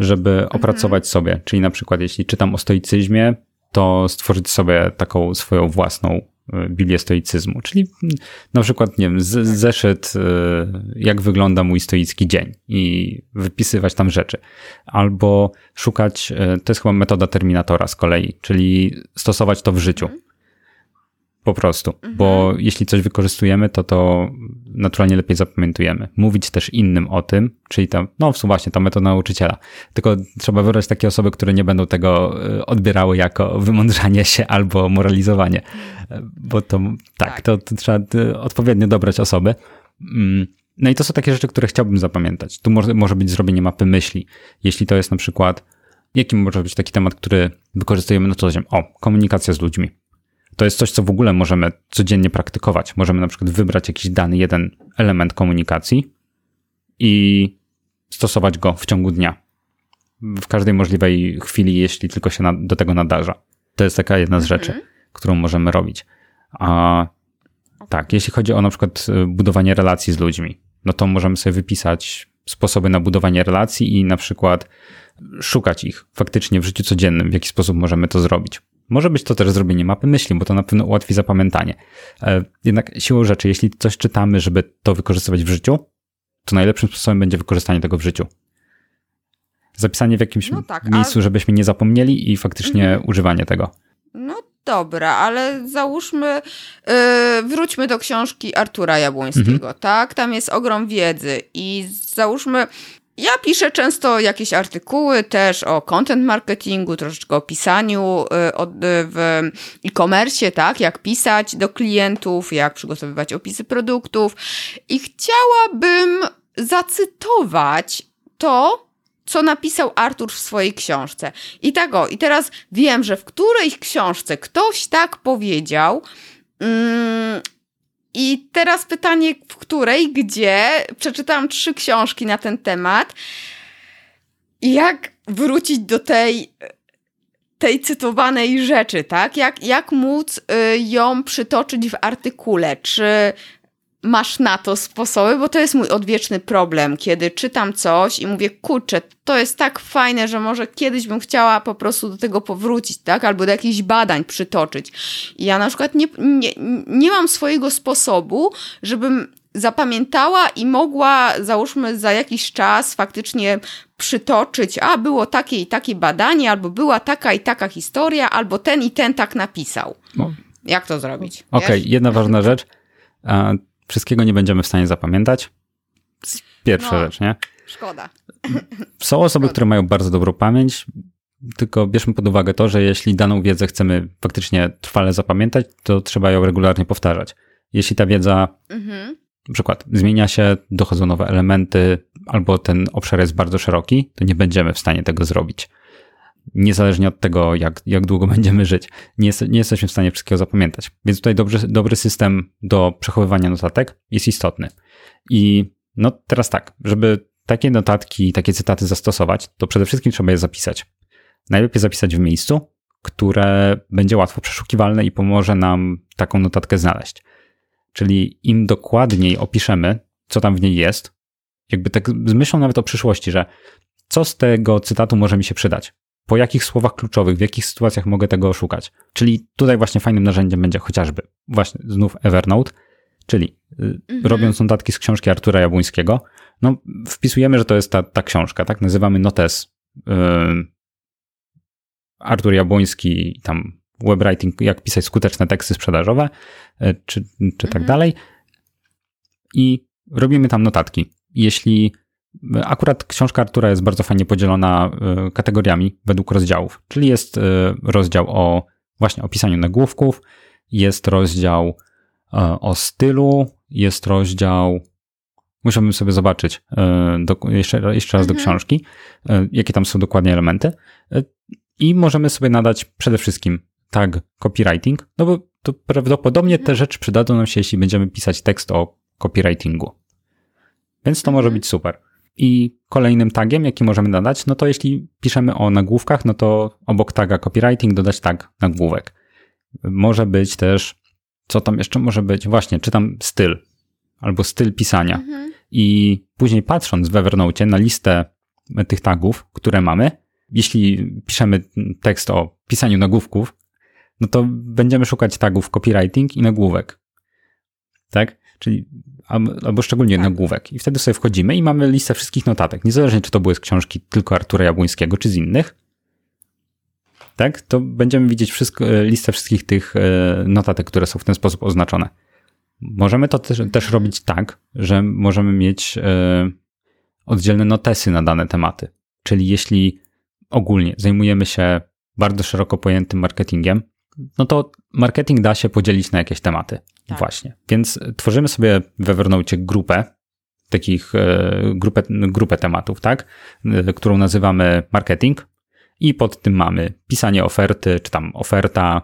żeby mhm. opracować sobie, czyli na przykład jeśli czytam o stoicyzmie, to stworzyć sobie taką swoją własną E, Bilię stoicyzmu, czyli na przykład, nie wiem, z, zeszyt, e, jak wygląda mój stoicki dzień i wypisywać tam rzeczy. Albo szukać, e, to jest chyba metoda Terminatora z kolei, czyli stosować to w życiu. Po prostu, mhm. bo jeśli coś wykorzystujemy, to to naturalnie lepiej zapamiętujemy. Mówić też innym o tym, czyli tam, no właśnie, ta metoda nauczyciela. Tylko trzeba wybrać takie osoby, które nie będą tego e, odbierały jako wymądrzanie się albo moralizowanie, bo to tak, tak. To, to trzeba e, odpowiednio dobrać osoby. Mm, no i to są takie rzeczy, które chciałbym zapamiętać. Tu może, może być zrobienie mapy myśli. Jeśli to jest na przykład, jaki może być taki temat, który wykorzystujemy na co dzień? O, komunikacja z ludźmi to jest coś, co w ogóle możemy codziennie praktykować. Możemy na przykład wybrać jakiś dany jeden element komunikacji i stosować go w ciągu dnia. W każdej możliwej chwili, jeśli tylko się do tego nadarza. To jest taka jedna z rzeczy, mhm. którą możemy robić. A tak, jeśli chodzi o na przykład y, budowanie relacji z ludźmi, no to możemy sobie wypisać sposoby na budowanie relacji i na przykład szukać ich faktycznie w życiu codziennym, w jaki sposób możemy to zrobić. Może być to też zrobienie mapy myśli, bo to na pewno ułatwi zapamiętanie. E, jednak siłą rzeczy, jeśli coś czytamy, żeby to wykorzystywać w życiu, to najlepszym sposobem będzie wykorzystanie tego w życiu. Zapisanie w jakimś no tak, miejscu, a... żebyśmy nie zapomnieli i faktycznie mhm. używanie tego. No dobra, ale załóżmy, yy, wróćmy do książki Artura Jabłońskiego, mhm. tak? Tam jest ogrom wiedzy i załóżmy, ja piszę często jakieś artykuły też o content marketingu, troszeczkę o pisaniu y, y, w e-commerce, tak? Jak pisać do klientów, jak przygotowywać opisy produktów. I chciałabym zacytować to, co napisał Artur w swojej książce. I tak o, i teraz wiem, że w którejś książce ktoś tak powiedział. Mm, i teraz pytanie, w której, gdzie? Przeczytałam trzy książki na ten temat. Jak wrócić do tej, tej cytowanej rzeczy, tak? Jak, jak móc y, ją przytoczyć w artykule? Czy masz na to sposoby, bo to jest mój odwieczny problem, kiedy czytam coś i mówię, kurczę, to jest tak fajne, że może kiedyś bym chciała po prostu do tego powrócić, tak? Albo do jakichś badań przytoczyć. I ja na przykład nie, nie, nie mam swojego sposobu, żebym zapamiętała i mogła, załóżmy, za jakiś czas faktycznie przytoczyć, a było takie i takie badanie, albo była taka i taka historia, albo ten i ten tak napisał. No. Jak to zrobić? Okej, okay, jedna ważna rzecz. Wszystkiego nie będziemy w stanie zapamiętać. Pierwsza no, rzecz, nie? Szkoda. Są osoby, szkoda. które mają bardzo dobrą pamięć, tylko bierzmy pod uwagę to, że jeśli daną wiedzę chcemy faktycznie trwale zapamiętać, to trzeba ją regularnie powtarzać. Jeśli ta wiedza mhm na przykład zmienia się, dochodzą nowe elementy, albo ten obszar jest bardzo szeroki, to nie będziemy w stanie tego zrobić. Niezależnie od tego, jak, jak długo będziemy żyć, nie, nie jesteśmy w stanie wszystkiego zapamiętać. Więc tutaj dobry, dobry system do przechowywania notatek jest istotny. I no teraz tak, żeby takie notatki, takie cytaty zastosować, to przede wszystkim trzeba je zapisać. Najlepiej zapisać w miejscu, które będzie łatwo przeszukiwalne i pomoże nam taką notatkę znaleźć. Czyli im dokładniej opiszemy, co tam w niej jest, jakby tak z myślą nawet o przyszłości, że co z tego cytatu może mi się przydać, po jakich słowach kluczowych, w jakich sytuacjach mogę tego szukać. Czyli tutaj właśnie fajnym narzędziem będzie chociażby właśnie znów Evernote, czyli y, mhm. robiąc notatki z książki Artura Jabłońskiego, no wpisujemy, że to jest ta, ta książka, tak? Nazywamy notes yy, Artur Jabłoński, tam webwriting, jak pisać skuteczne teksty sprzedażowe, e, czy, czy tak mhm. dalej. I robimy tam notatki. Jeśli akurat książka Artura jest bardzo fajnie podzielona e, kategoriami według rozdziałów, czyli jest rozdział o właśnie opisaniu nagłówków, jest rozdział o stylu, jest rozdział Musiałbym sobie zobaczyć do, jeszcze, jeszcze raz mhm. do książki, jakie tam są dokładnie elementy. I możemy sobie nadać przede wszystkim tag copywriting, no bo to prawdopodobnie te rzeczy przydadzą nam się, jeśli będziemy pisać tekst o copywritingu. Więc to może mhm. być super. I kolejnym tagiem, jaki możemy dodać, no to jeśli piszemy o nagłówkach, no to obok taga copywriting dodać tag nagłówek. Może być też, co tam jeszcze może być? Właśnie, czytam styl albo styl pisania. Mhm. I później patrząc w Evernote na listę tych tagów, które mamy, jeśli piszemy tekst o pisaniu nagłówków, no to będziemy szukać tagów copywriting i nagłówek. Tak? Czyli albo szczególnie tak. nagłówek. I wtedy sobie wchodzimy i mamy listę wszystkich notatek. Niezależnie, czy to były z książki tylko Artura Jabłońskiego, czy z innych. Tak? To będziemy widzieć wszystko, e, listę wszystkich tych e, notatek, które są w ten sposób oznaczone. Możemy to też, też robić tak, że możemy mieć e, oddzielne notesy na dane tematy. Czyli jeśli ogólnie zajmujemy się bardzo szeroko pojętym marketingiem, no to marketing da się podzielić na jakieś tematy. Tak. Właśnie. Więc tworzymy sobie w Evernote grupę takich, e, grupę, grupę tematów, tak? E, którą nazywamy marketing i pod tym mamy pisanie oferty, czy tam oferta,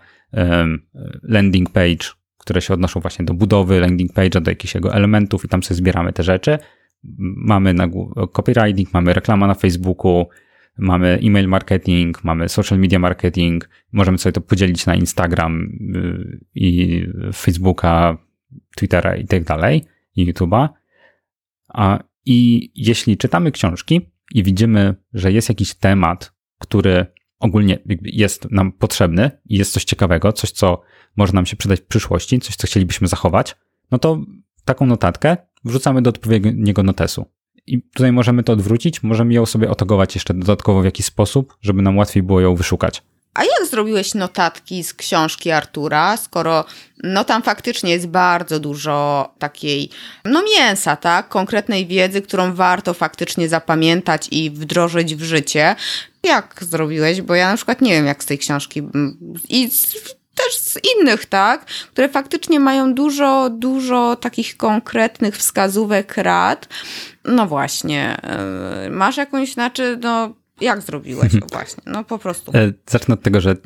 landing page, które się odnoszą właśnie do budowy landing page'a, do jakichś jego elementów i tam sobie zbieramy te rzeczy. Mamy na copywriting, mamy reklama na Facebooku, mamy e-mail marketing, mamy social media marketing, możemy sobie to podzielić na Instagram y, i Facebooka, Twittera i tak dalej, i YouTube'a. I jeśli czytamy książki i widzimy, że jest jakiś temat, który ogólnie jest nam potrzebny i jest coś ciekawego, coś, co może nam się przydać w przyszłości, coś, co chcielibyśmy zachować, no to taką notatkę wrzucamy do odpowiedniego notesu. I tutaj możemy to odwrócić, możemy ją sobie otagować jeszcze dodatkowo w jakiś sposób, żeby nam łatwiej było ją wyszukać. A jak zrobiłeś notatki z książki Artura, skoro no tam faktycznie jest bardzo dużo takiej no mięsa, tak, konkretnej wiedzy, którą warto faktycznie zapamiętać i wdrożyć w życie. Jak zrobiłeś? Bo ja na przykład nie wiem jak z tej książki i też z innych, tak, które faktycznie mają dużo, dużo takich konkretnych wskazówek, rad. No właśnie, yy, masz jakąś, znaczy, no, jak zrobiłeś? No właśnie, no po prostu. E, zacznę od tego, że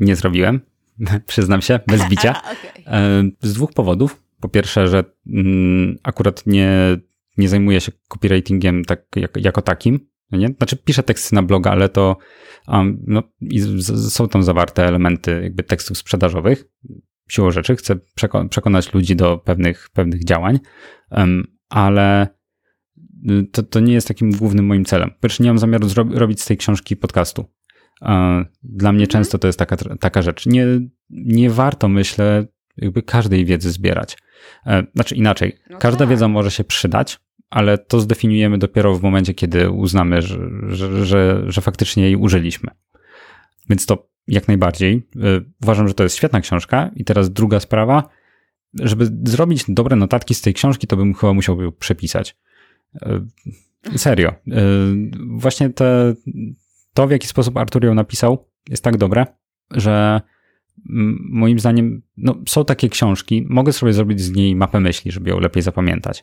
nie zrobiłem, przyznam się, bez bicia. okay. E, z dwóch powodów. Po pierwsze, że mm, akurat nie, nie zajmuję się copywritingiem tak, jak, jako takim. No nie? Znaczy piszę teksty na bloga, ale to um, no, z, z, są tam zawarte elementy jakby tekstów sprzedażowych. siłą rzeczy, chcę przeko przekonać ludzi do pewnych, pewnych działań, ale to, to nie jest takim głównym moim celem. Pierwszy nie mam zamiaru robić z tej książki podcastu. Dla mnie mhm. często to jest taka, taka rzecz. Nie, nie warto, myślę, jakby każdej wiedzy zbierać. E, znaczy inaczej, no każda tak. wiedza może się przydać, ale to zdefiniujemy dopiero w momencie, kiedy uznamy, że, że, że, że faktycznie jej użyliśmy. Więc to jak najbardziej. E, uważam, że to jest świetna książka. I teraz druga sprawa. Żeby zrobić dobre notatki z tej książki, to bym chyba musiał ją przepisać. E, serio. Właśnie te, to, w jaki sposób Artur ją napisał, jest tak dobre, że moim zdaniem no, są takie książki, mogę sobie zrobić z niej mapę myśli, żeby ją lepiej zapamiętać,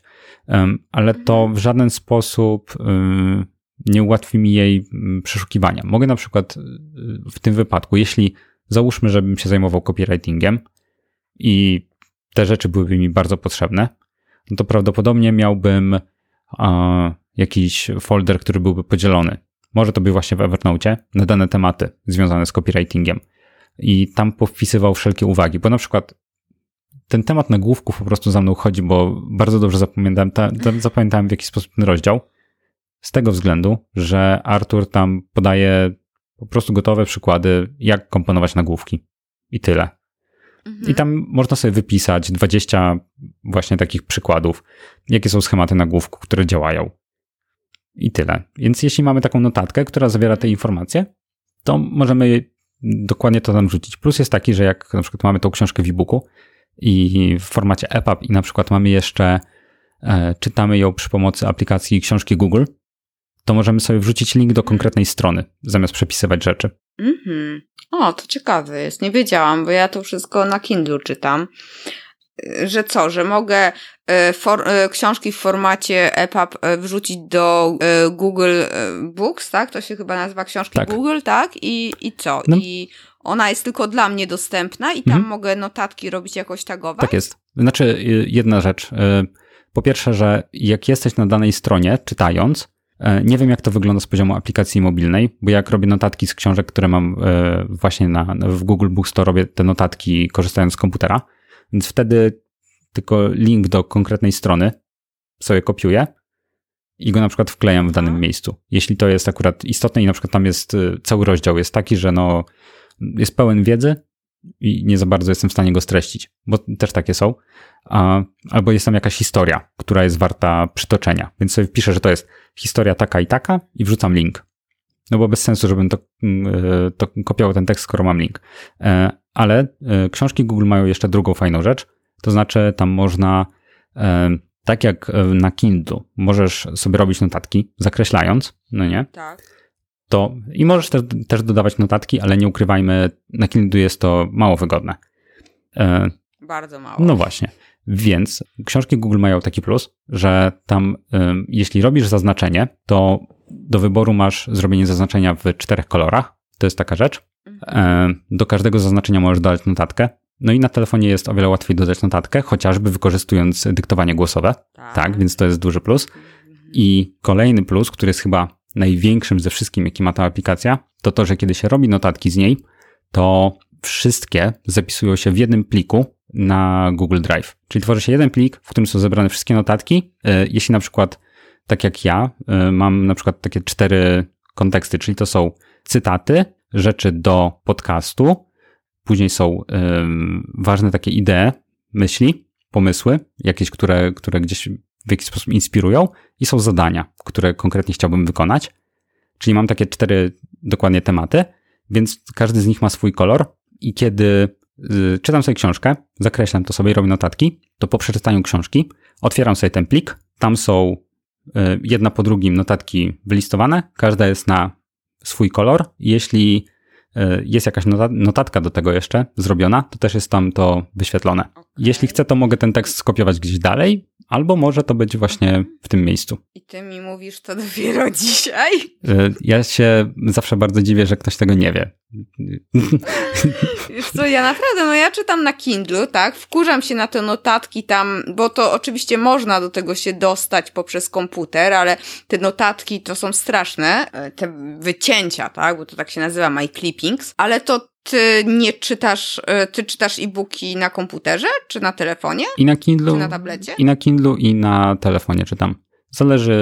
ale to mhm. w żaden sposób nie ułatwi mi jej przeszukiwania. Mogę na przykład y, w tym wypadku, jeśli załóżmy, żebym się zajmował copywritingiem i te rzeczy byłyby mi bardzo potrzebne, no to prawdopodobnie miałbym jakiś folder, który byłby podzielony. Może to by właśnie w Evernote na dane tematy związane z copywritingiem i tam powpisywał wszelkie uwagi, bo na przykład ten temat nagłówków po prostu za mną chodzi, bo bardzo dobrze zapamiętałem, ta, ta, zapamiętałem w jaki sposób ten rozdział. Z tego względu, że Artur tam podaje po prostu gotowe przykłady, jak komponować nagłówki. I tyle. Mhm. I tam można sobie wypisać 20 właśnie takich przykładów, jakie są schematy nagłówków, które działają. I tyle. Więc jeśli mamy taką notatkę, która zawiera te informacje, to możemy dokładnie to tam rzucić. Plus jest taki, że jak na przykład mamy tą książkę w e-booku i w formacie EPUB i na przykład mamy jeszcze, e, czytamy ją przy pomocy aplikacji książki Google, to możemy sobie wrzucić link do konkretnej strony, zamiast przepisywać rzeczy. Mhm. O, to ciekawe jest. Nie wiedziałam, bo ja to wszystko na Kindle czytam że co, że mogę e, for, e, książki w formacie EPUB e, wrzucić do Google Books, tak? To się chyba nazywa książki tak. Google, tak? I, i co? No. I ona jest tylko dla mnie dostępna i tam mhm. mogę notatki robić jakoś tagowe? Tak jest. Znaczy, jedna rzecz. Po pierwsze, że jak jesteś na danej stronie, czytając, nie wiem, jak to wygląda z poziomu aplikacji mobilnej, bo jak robię notatki z książek, które mam właśnie na, w Google Books, to robię te notatki korzystając z komputera. Więc wtedy tylko link do konkretnej strony sobie kopiuję i go na przykład wklejam w danym miejscu. Jeśli to jest akurat istotne i na przykład tam jest y, cały rozdział jest taki, że no jest pełen wiedzy i nie za bardzo jestem w stanie go streścić, bo też takie są. Albo jest tam jakaś historia, która jest warta przytoczenia. Więc sobie wpiszę, że to jest historia taka i taka i wrzucam link. No bo bez sensu, żebym to, y, to kopiował ten tekst, skoro mam link. E, ale e, książki Google mają jeszcze drugą fajną rzecz, to znaczy tam można, e, tak jak na Kindle, możesz sobie robić notatki, zakreślając, no nie? Tak. To, I możesz też, też dodawać notatki, ale nie ukrywajmy, na Kindle jest to mało wygodne. E, Bardzo mało. No właśnie. Więc książki Google mają taki plus, że tam, jeśli robisz zaznaczenie, to do wyboru masz zrobienie zaznaczenia w czterech kolorach. To jest taka rzecz. E, do każdego zaznaczenia możesz dodać notatkę. No i na telefonie jest o wiele łatwiej dodać notatkę, chociażby wykorzystując dyktowanie głosowe. Tak, tak więc to jest duży plus. I kolejny plus, który jest chyba największym ze wszystkim, jaki ma ta aplikacja, to to, że kiedy się robi notatki z niej, to wszystkie zapisują się w jednym pliku na Google Drive. Czyli tworzy się jeden plik, w którym są zebrane wszystkie notatki. E, jeśli na przykład, tak jak ja, e, mam na przykład takie cztery konteksty, czyli to są cytaty, rzeczy do podcastu. Później są ważne takie idee, myśli, pomysły, jakieś, które, które gdzieś w jakiś sposób inspirują i są zadania, które konkretnie chciałbym wykonać. Czyli mam takie cztery dokładnie tematy, więc każdy z nich ma swój kolor i kiedy y, czytam sobie książkę, zakreślam to sobie robię notatki, to po przeczytaniu książki otwieram sobie ten plik, tam są y, jedna po drugim notatki wylistowane, każda jest na swój kolor. Jeśli e, jest jakaś notatka do tego jeszcze zrobiona, to też jest tam to wyświetlone. Okay. Jeśli chcę, to mogę ten tekst skopiować gdzieś dalej, albo może to być właśnie w tym miejscu. I ty mi mówisz to dopiero dzisiaj? Ja się zawsze bardzo dziwię, że ktoś tego nie wie. Wiesz co, ja naprawdę, no ja czytam na Kindle, tak, wkurzam się na te notatki tam, bo to oczywiście można do tego się dostać poprzez komputer, ale te notatki to są straszne, e, te wycięcia, tak, bo to tak się nazywa my clippings, ale to ty nie czytasz, e, ty czytasz e-booki na komputerze, czy na telefonie? I na Kindle. Czy na tablecie? I na Kindle, i na telefonie czytam. Zależy,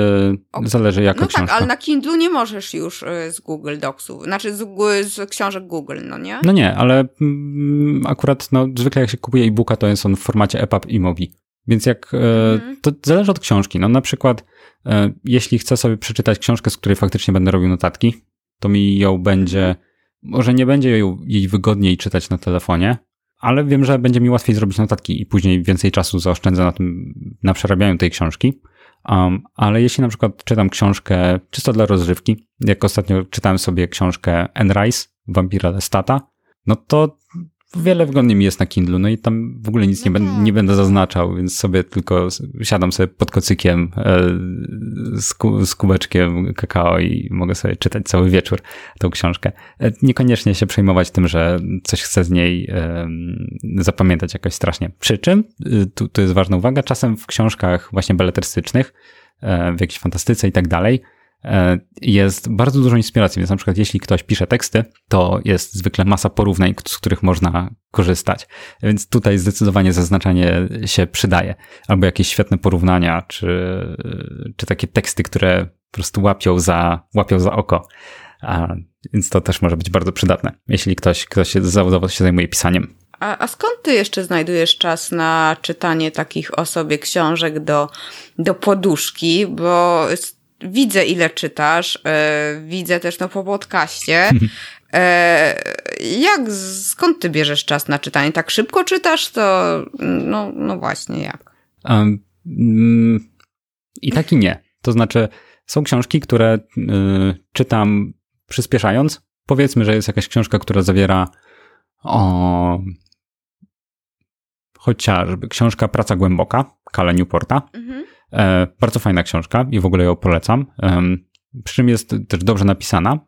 okay. zależy jaka no książka. No tak, ale na Kindle nie możesz już e, z Google Docsów, znaczy z, z książek Google, no nie? No nie, ale mm, akurat no, zwykle jak się kupuje e-booka, to jest on w formacie EPUB i MOBI. Więc jak, mm. to zależy od książki. No na przykład, jeśli chcę sobie przeczytać książkę, z której faktycznie będę robił notatki, to mi ją będzie. Może nie będzie jej wygodniej czytać na telefonie, ale wiem, że będzie mi łatwiej zrobić notatki i później więcej czasu zaoszczędzę na tym, na przerabianiu tej książki. Um, ale jeśli na przykład czytam książkę czysto dla rozrywki, jak ostatnio czytałem sobie książkę Anne Rice, Vampira Lestata, no to wiele wygodniej mi jest na Kindle, no i tam w ogóle nic nie, ben, nie będę zaznaczał, więc sobie tylko siadam sobie pod kocykiem e, z, ku, z kubeczkiem kakao i mogę sobie czytać cały wieczór tą książkę. E, niekoniecznie się przejmować tym, że coś chcę z niej e, zapamiętać jakoś strasznie. Przy czym, tu, tu jest ważna uwaga, czasem w książkach właśnie beletrystycznych, w jakiejś fantastyce i tak dalej, E, jest bardzo dużo inspiracji, więc na przykład jeśli ktoś pisze teksty, to jest zwykle masa porównań, z których można korzystać. Więc tutaj zdecydowanie zaznaczanie się przydaje. Albo jakieś świetne porównania, czy, czy takie teksty, które po prostu łapią za, łapią za oko. A, więc to też może być bardzo przydatne, jeśli ktoś, ktoś zawodowo się zajmuje pisaniem. A, a, skąd ty jeszcze znajdujesz czas na czytanie takich o sobie książek do, do poduszki? Bo widzę ile czytasz, e, widzę też no po podcaście. E, jak, skąd ty bierzesz czas na czytanie? Tak szybko czytasz, to no, no właśnie jak? Um, I tak i nie. To znaczy, są książki, które y, czytam przyspieszając. Powiedzmy, że jest jakaś książka, która zawiera o, chociażby książka Praca Głęboka, Kala Newporta. E, bardzo fajna książka i w ogóle ją polecam. Przy czym jest też dobrze napisana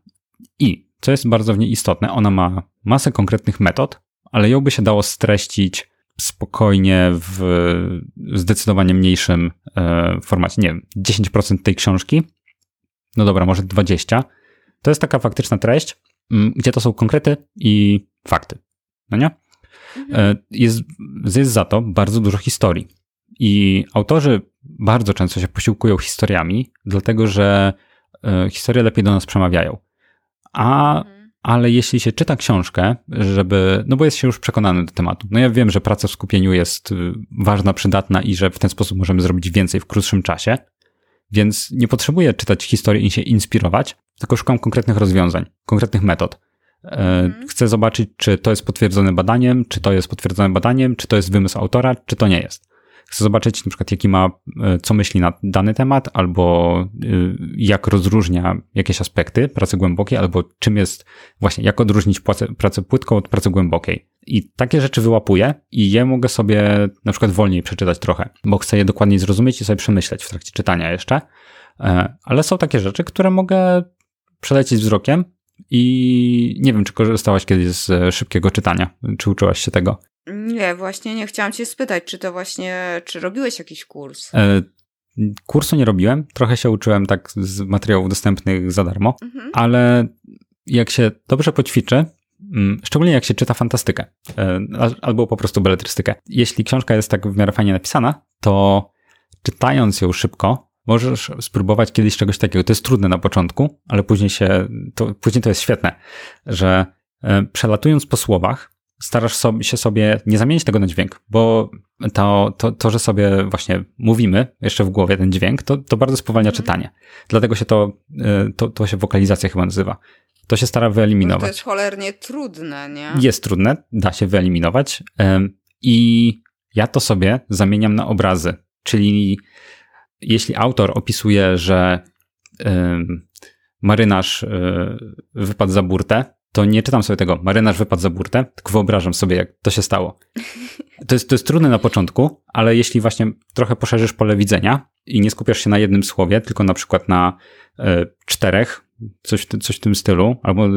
i co jest bardzo w niej istotne, ona ma masę konkretnych metod, ale ją by się dało streścić spokojnie w zdecydowanie mniejszym e, formacie. Nie wiem, 10% tej książki, no dobra, może 20%. To jest taka faktyczna treść, gdzie to są konkrety i fakty. No nie? Mhm. E, jest, jest za to bardzo dużo historii. I autorzy bardzo często się posiłkują historiami, dlatego że e, historie lepiej do nas przemawiają. A, mhm. ale jeśli się czyta książkę, żeby, no bo jest się już przekonany do tematu. No ja wiem, że praca w skupieniu jest y, ważna, przydatna i że w ten sposób możemy zrobić więcej w krótszym czasie, więc nie potrzebuję czytać historii i się inspirować, tylko szukam konkretnych rozwiązań, konkretnych metod. E, mhm. Chcę zobaczyć, czy to jest potwierdzone badaniem, czy to jest potwierdzone badaniem, czy to jest wymysł autora, czy to nie jest chcę zobaczyć na przykład jaki ma, e, co myśli na dany temat, albo e, jak rozróżnia jakieś aspekty pracy głębokiej, albo czym jest właśnie, jak odróżnić pracę, pracę płytką od pracy głębokiej. I takie rzeczy wyłapuję i je mogę sobie na przykład wolniej przeczytać trochę, bo chcę je dokładniej zrozumieć i sobie przemyśleć w trakcie czytania jeszcze. E, ale są takie rzeczy, które mogę przelecieć wzrokiem i nie wiem, czy korzystałaś kiedyś z szybkiego czytania, czy uczyłaś się tego. Nie, właśnie nie chciałam cię spytać, czy to właśnie, czy robiłeś jakiś kurs? E, kursu nie robiłem, trochę się uczyłem tak z materiałów dostępnych za darmo, mhm. ale jak się dobrze poćwiczy, mm, szczególnie jak się czyta fantastykę e, albo po prostu beletrystykę. Jeśli książka jest tak w miarę fajnie napisana, to czytając ją szybko, możesz spróbować kiedyś czegoś takiego. To jest trudne na początku, ale później się, to, później to jest świetne, że e, przelatując po słowach, starasz sobie, się sobie nie zamienić tego na dźwięk, bo to, to, to, że sobie właśnie mówimy jeszcze w głowie ten dźwięk, to, to bardzo spowalnia mm. czytanie. Dlatego się to, e, to, to się wokalizacja chyba nazywa. To się stara wyeliminować. To jest cholernie trudne, nie? Jest trudne, da się wyeliminować. I ja to sobie zamieniam na obrazy. Czyli jeśli autor opisuje, że marynarz e, wypadł za burtę, to nie czytam sobie tego, marynarz wypadł za burtę, tylko wyobrażam sobie, jak to się stało. To jest, to jest trudne na początku, ale jeśli właśnie trochę poszerzysz pole widzenia i nie skupiasz się na jednym słowie, tylko na przykład na y, czterech, coś, coś w tym stylu, albo y,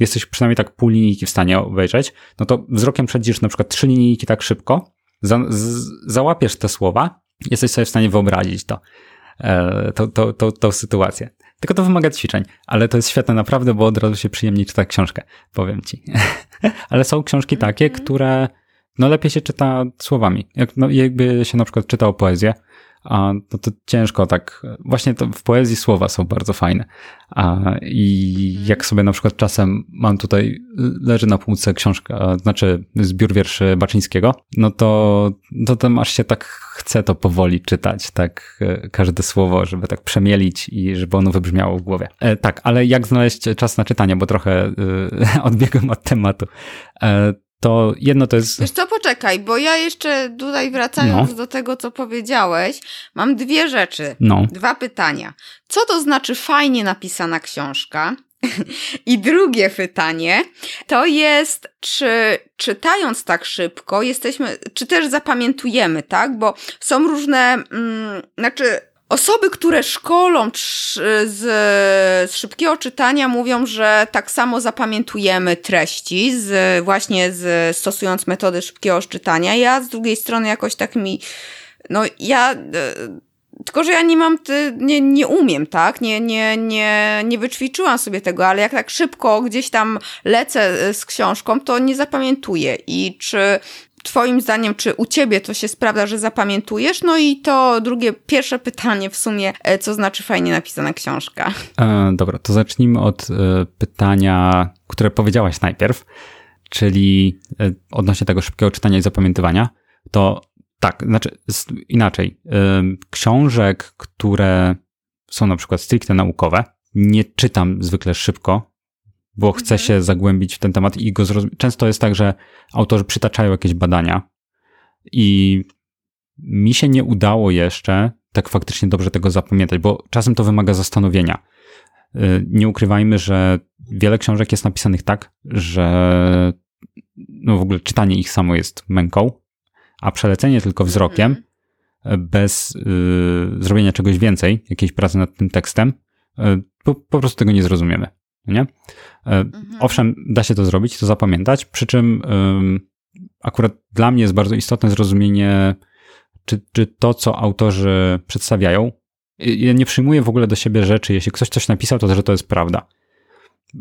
jesteś przynajmniej tak pół linijki w stanie obejrzeć, no to wzrokiem przejdziesz na przykład trzy linijki tak szybko, za, z, załapiesz te słowa, jesteś sobie w stanie wyobrazić to, y, to, to, to, tą sytuację. Tylko to wymaga ćwiczeń, ale to jest świetne naprawdę, bo od razu się przyjemniej czyta książkę, powiem ci. ale są książki takie, mm -hmm. które no lepiej się czyta słowami. Jak, no, jakby się na przykład czytał poezję, a no to ciężko tak, właśnie to w poezji słowa są bardzo fajne. A, I mhm. jak sobie na przykład czasem mam tutaj, leży na półce książka, znaczy zbiór wierszy Baczyńskiego, no to, to tam aż się tak chce to powoli czytać, tak e, każde słowo, żeby tak przemielić i żeby ono wybrzmiało w głowie. E, tak, ale jak znaleźć czas na czytanie, bo trochę e, odbiegam od tematu. E, to jedno to jest. Wiesz co, poczekaj, bo ja jeszcze tutaj wracając no. do tego, co powiedziałeś, mam dwie rzeczy. No. Dwa pytania. Co to znaczy fajnie napisana książka? I drugie pytanie to jest, czy czytając tak szybko jesteśmy, czy też zapamiętujemy, tak? Bo są różne, mm, znaczy Osoby, które szkolą z, z szybkiego czytania mówią, że tak samo zapamiętujemy treści, z, właśnie z, stosując metody szybkiego czytania. Ja z drugiej strony jakoś tak mi, no ja, e, tylko że ja nie mam, nie, nie umiem, tak? Nie, nie, nie, nie wyćwiczyłam sobie tego, ale jak tak szybko gdzieś tam lecę z książką, to nie zapamiętuję. I czy Twoim zdaniem, czy u ciebie to się sprawdza, że zapamiętujesz? No i to drugie, pierwsze pytanie w sumie, e, co znaczy fajnie napisana książka? E, dobra, to zacznijmy od e, pytania, które powiedziałaś najpierw, czyli e, odnośnie tego szybkiego czytania i zapamiętywania. To tak, znaczy inaczej. E, książek, które są na przykład stricte naukowe, nie czytam zwykle szybko, bo chce mhm. się zagłębić w ten temat i go zrozumieć. Często jest tak, że autorzy przytaczają jakieś badania i mi się nie udało jeszcze tak faktycznie dobrze tego zapamiętać, bo czasem to wymaga zastanowienia. Y, nie ukrywajmy, że wiele książek jest napisanych tak, że no w ogóle czytanie ich samo jest męką, a przelecenie tylko wzrokiem, mhm. bez y, zrobienia czegoś więcej, jakiejś pracy nad tym tekstem, y, po, po prostu tego nie zrozumiemy nie? E, mhm. Owszem, da się to zrobić, to zapamiętać, przy czym akurat dla mnie jest bardzo istotne zrozumienie, czy, czy to, co autorzy przedstawiają, ja nie przyjmuję w ogóle do siebie rzeczy, jeśli ktoś coś napisał, to że to jest prawda.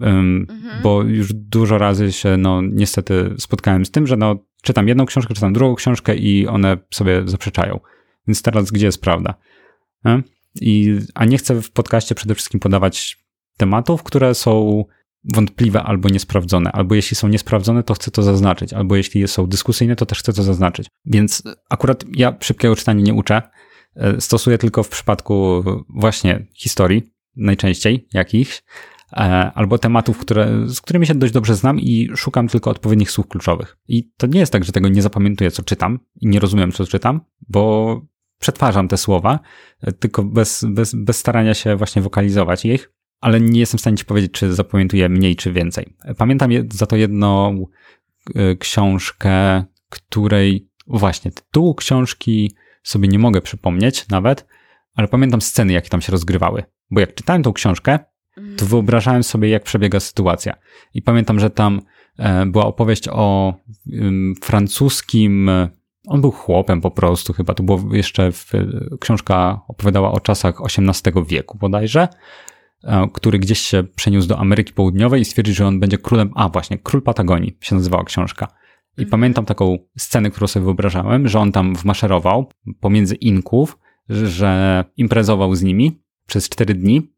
Um, mhm. Bo już dużo razy się, no, niestety spotkałem z tym, że no, czytam jedną książkę, czytam drugą książkę i one sobie zaprzeczają. Więc teraz gdzie jest prawda? E? I, a nie chcę w podcaście przede wszystkim podawać tematów, które są wątpliwe albo niesprawdzone, albo jeśli są niesprawdzone, to chcę to zaznaczyć, albo jeśli są dyskusyjne, to też chcę to zaznaczyć. Więc akurat ja szybkiego czytania nie uczę, e, stosuję tylko w przypadku właśnie historii, najczęściej jakichś, e, albo tematów, które, z którymi się dość dobrze znam i szukam tylko odpowiednich słów kluczowych. I to nie jest tak, że tego nie zapamiętuję, co czytam i nie rozumiem, co czytam, bo przetwarzam te słowa, e, tylko bez, bez, bez starania się właśnie wokalizować ich ale nie jestem w stanie ci powiedzieć, czy zapamiętuję mniej, czy więcej. Pamiętam za to jedną e, książkę, której właśnie tytułu książki sobie nie mogę przypomnieć nawet, ale pamiętam sceny, jakie tam się rozgrywały. Bo jak czytałem tą książkę, to mhm. wyobrażałem sobie, jak przebiega sytuacja. I pamiętam, że tam e, była opowieść o francuskim. On był chłopem po prostu, chyba to było jeszcze. W, książka opowiadała o czasach XVIII wieku bodajże. E, który gdzieś się przeniósł do Ameryki Południowej i stwierdził, że on będzie królem, a właśnie, Król Patagonii się nazywała książka. I mhm. pamiętam taką scenę, którą sobie wyobrażałem, że on tam wmaszerował pomiędzy Inków, że imprezował z nimi przez cztery dni,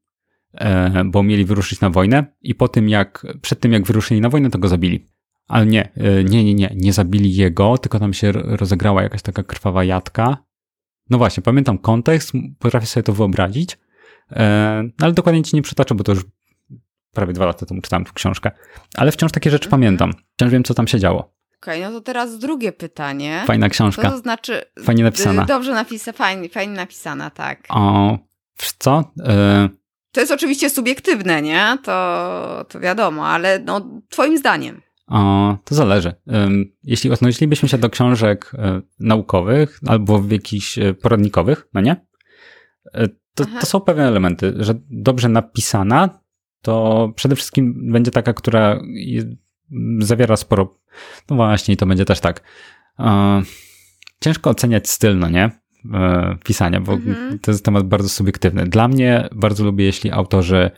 e, bo mieli wyruszyć na wojnę i po tym jak, przed tym jak wyruszyli na wojnę, to go zabili. Ale nie, e, nie, nie, nie, nie zabili jego, tylko tam się rozegrała jakaś taka krwawa jadka. No właśnie, pamiętam kontekst, potrafię sobie to wyobrazić, ale dokładnie ci nie przytoczę, bo to już prawie dwa lata temu czytałem tę książkę. Ale wciąż takie rzeczy mhm. pamiętam. Wciąż wiem, co tam się działo. Okej, okay, no to teraz drugie pytanie. Fajna książka. Co to znaczy... Fajnie napisana. Dobrze napisana, fajnie, fajnie napisana, tak. O, co? Y to jest oczywiście subiektywne, nie? To, to wiadomo, ale no, twoim zdaniem. O, to zależy. Jeśli odnosilibyśmy się do książek e, naukowych albo jakichś e, poradnikowych, no nie? To, to są pewne elementy, że dobrze napisana, to przede wszystkim będzie taka, która zawiera sporo. No właśnie, to będzie też tak. ciężko oceniać styl, no nie? e, pisania, bo mhm. to jest temat bardzo subiektywny. Dla mnie bardzo lubię, jeśli autorzy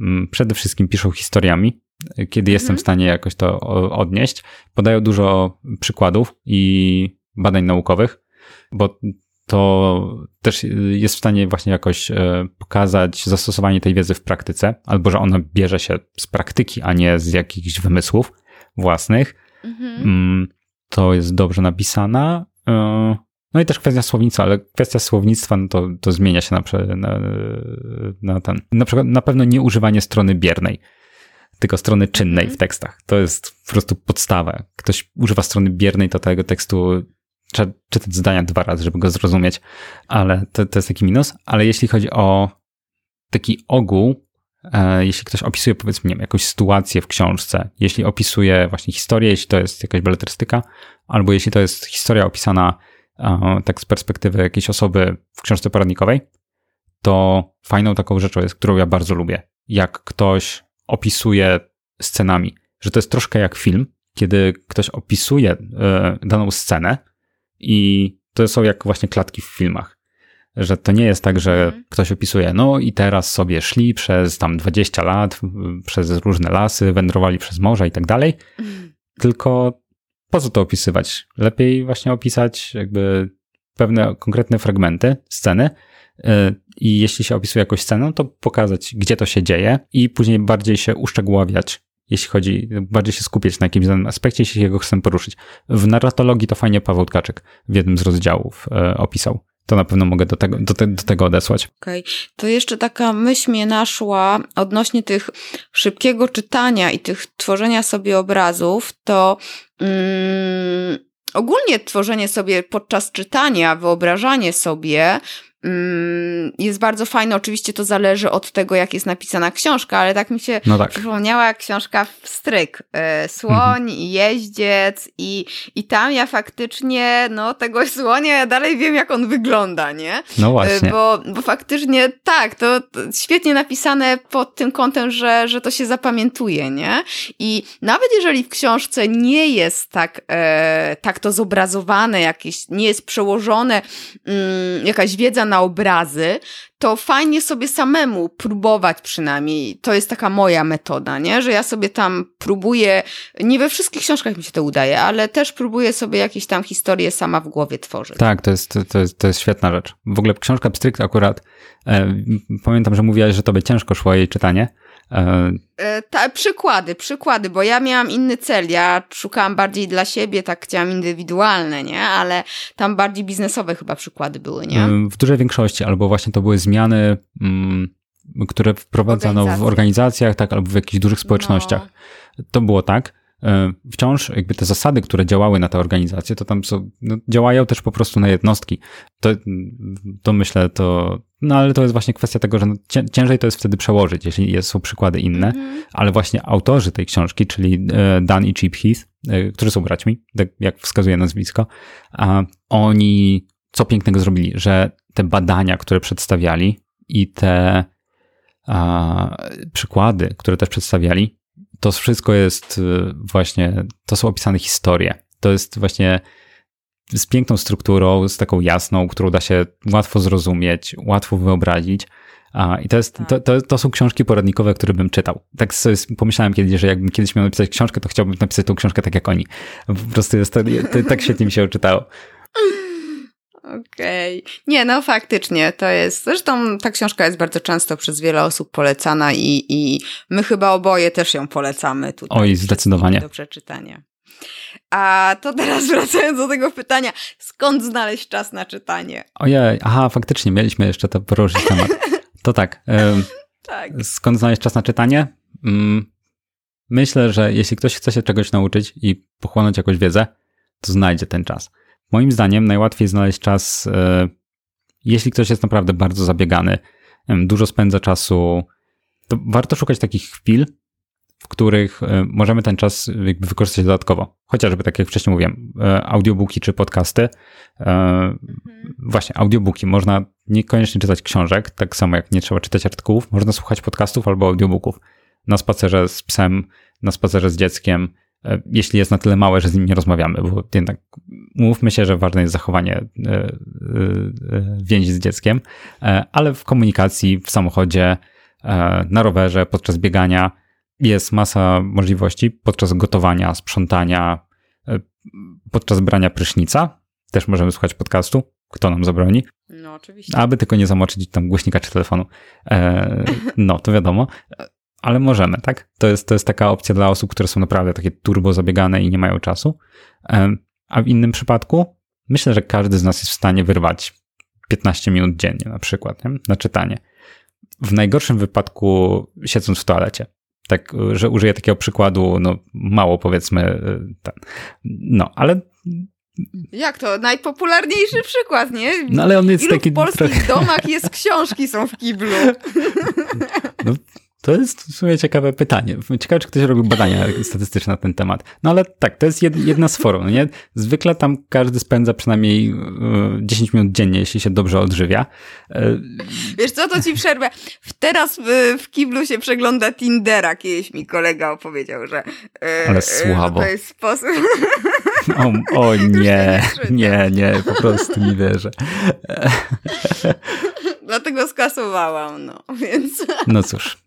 m, przede wszystkim piszą historiami, kiedy mhm. jestem w stanie jakoś to odnieść. Podają dużo przykładów i badań naukowych, bo to też jest w stanie właśnie jakoś e, pokazać zastosowanie tej wiedzy w praktyce, albo że ona bierze się z praktyki, a nie z jakichś wymysłów własnych. Mhm. Mm, to jest dobrze napisana. E, no i też kwestia słownictwa, ale kwestia słownictwa no to, to zmienia się na, na, na ten. Na przykład na pewno nie używanie strony biernej, tylko strony czynnej mhm. w tekstach. To jest po prostu podstawa. Ktoś używa strony biernej, to tego tekstu trzeba czytać zdania dwa razy, żeby go zrozumieć, ale to, to jest taki minus. Ale jeśli chodzi o taki ogół, e, jeśli ktoś opisuje powiedzmy nie wiem, jakąś sytuację w książce, jeśli opisuje właśnie historię, jeśli to jest jakaś beletrystyka, albo jeśli to jest historia opisana e, tak z perspektywy jakiejś osoby w książce poradnikowej, to fajną taką rzeczą jest, którą ja bardzo lubię, jak ktoś opisuje scenami, że to jest troszkę jak film, kiedy ktoś opisuje e, daną scenę, i to są jak właśnie klatki w filmach. Że to nie jest tak, że mhm. ktoś opisuje, no i teraz sobie szli przez tam 20 lat, przez różne lasy, wędrowali przez morza i tak dalej. Mhm. Tylko po co to opisywać? Lepiej właśnie opisać jakby pewne konkretne fragmenty sceny. Y, I jeśli się opisuje jakąś scenę, to pokazać, gdzie to się dzieje, i później bardziej się uszczegóławiać jeśli chodzi, bardziej się skupić na jakimś danym aspekcie, jeśli go chcę poruszyć. W narratologii to fajnie Paweł Tkaczyk w jednym z rozdziałów e, opisał. To na pewno mogę do tego, do, te, do tego odesłać. Okej. Okay. To jeszcze taka myśl mnie naszła odnośnie tych szybkiego czytania i tych tworzenia sobie obrazów, to mm, ogólnie tworzenie sobie podczas czytania, wyobrażanie sobie jest bardzo fajne. Oczywiście to zależy od tego, jak jest napisana książka, ale tak mi się no tak. przypomniała książka Stryk. E, słoń mhm. i jeździec i, i tam ja faktycznie, no tego słonia ja dalej wiem, jak on wygląda, nie? No właśnie. E, bo, bo faktycznie tak, to, to świetnie napisane pod tym kątem, że, że to się zapamiętuje, nie? I nawet jeżeli w książce nie jest tak, e, tak to zobrazowane, jakieś, nie jest przełożone mm, jakaś wiedza na obrazy, to fajnie sobie samemu próbować przynajmniej. To jest taka moja metoda, nie? Że ja sobie tam próbuję, nie we wszystkich książkach mi się to udaje, ale też próbuję sobie jakieś tam historie sama w głowie tworzyć. Tak, to jest, to jest, to jest świetna rzecz. W ogóle książka Pstrykt akurat, e, pamiętam, że mówiłaś, że tobie ciężko szło jej czytanie. E, e, ta, przykłady, przykłady, bo ja miałam inny cel. Ja szukałam bardziej dla siebie, tak chciałam indywidualne, nie? Ale tam bardziej biznesowe chyba przykłady były, nie? W dużej większości, albo właśnie to były zmiany, mm, które wprowadzano w organizacjach, tak, albo w jakichś dużych społecznościach. No. To było tak. E, wciąż jakby te zasady, które działały na te organizacje, to tam są, no, działają też po prostu na jednostki. To, to myślę, to, no ale to jest właśnie kwestia tego, że no, ciężej to jest wtedy przełożyć, jeśli są przykłady inne, mm -hmm. ale właśnie autorzy tej książki, czyli e, Dan i Chip Heath, e, którzy są braćmi, tak jak wskazuje nazwisko, oni co pięknego zrobili, że te badania, które przedstawiali i te przykłady, które też przedstawiali, to wszystko jest y, właśnie, to są opisane historie. To jest właśnie z piękną strukturą, z taką jasną, którą da się łatwo zrozumieć, łatwo wyobrazić. I to, jest, to, to, to, są książki poradnikowe, które bym czytał. Tak sobie pomyślałem kiedyś, że jakbym kiedyś miał napisać książkę, to chciałbym napisać tą książkę tak jak oni. Po prostu jest to, to tak świetnie mi się czytało. Okej. Okay. Nie, no faktycznie to jest. Zresztą ta książka jest bardzo często przez wiele osób polecana i, i my chyba oboje też ją polecamy tutaj. Oj, zdecydowanie. Do przeczytania. A to teraz wracając do tego pytania, skąd znaleźć czas na czytanie? Ojej, aha, faktycznie mieliśmy jeszcze to poruszyć temat. To tak. tak. Skąd znaleźć czas na czytanie? Mm, myślę, że jeśli ktoś chce się czegoś nauczyć i pochłonąć jakąś wiedzę, to znajdzie ten czas. Moim zdaniem najłatwiej znaleźć czas, e, jeśli ktoś jest naprawdę bardzo zabiegany, dużo spędza czasu, to warto szukać takich chwil, w których e, możemy ten czas jakby wykorzystać dodatkowo. Chociażby, tak jak wcześniej mówiłem, e, audiobooki czy podcasty. Mhm. Właśnie, audiobooki. Można niekoniecznie czytać książek, tak samo jak nie trzeba czytać artykułów. Można słuchać podcastów albo audiobooków na spacerze z psem, na spacerze z dzieckiem, e, jeśli jest na tyle małe, że z nim nie rozmawiamy, bo jednak mówmy się, że ważne jest zachowanie e, e, więzi z dzieckiem, ale w komunikacji, w samochodzie, na rowerze, podczas biegania jest masa możliwości podczas gotowania, sprzątania, podczas brania prysznica. Też możemy słuchać podcastu. Kto nam zabroni? No, oczywiście. Aby tylko nie zamoczyć tam głośnika czy telefonu. no, to wiadomo ale możemy, tak? To jest, to jest taka opcja dla osób, które są naprawdę takie turbo zabiegane i nie mają czasu. A w innym przypadku myślę, że każdy z nas jest w stanie wyrwać 15 minut dziennie na przykład nie? na czytanie. W najgorszym wypadku siedząc w toalecie. Tak, że użyję takiego przykładu, no mało powiedzmy, y, ten. no, ale jak to? Najpopularniejszy przykład, nie? No ale on jest Ilu taki w polskich trochę... domach jest książki są w kiblu? No, to jest w sumie ciekawe pytanie. Ciekawe, czy ktoś robił badania statystyczne na ten temat. No ale tak, to jest jedna z form, no nie? Zwykle tam każdy spędza przynajmniej 10 e, minut dziennie, jeśli się dobrze odżywia. E, Wiesz co, to ci przerwę. Teraz w kiblu się przegląda Tindera. Kiedyś mi kolega opowiedział, że e, ale słabo. to jest sposób... O, o nie, nie, nie, po prostu nie wierzę. Dlatego skasowałam, no, więc... No cóż,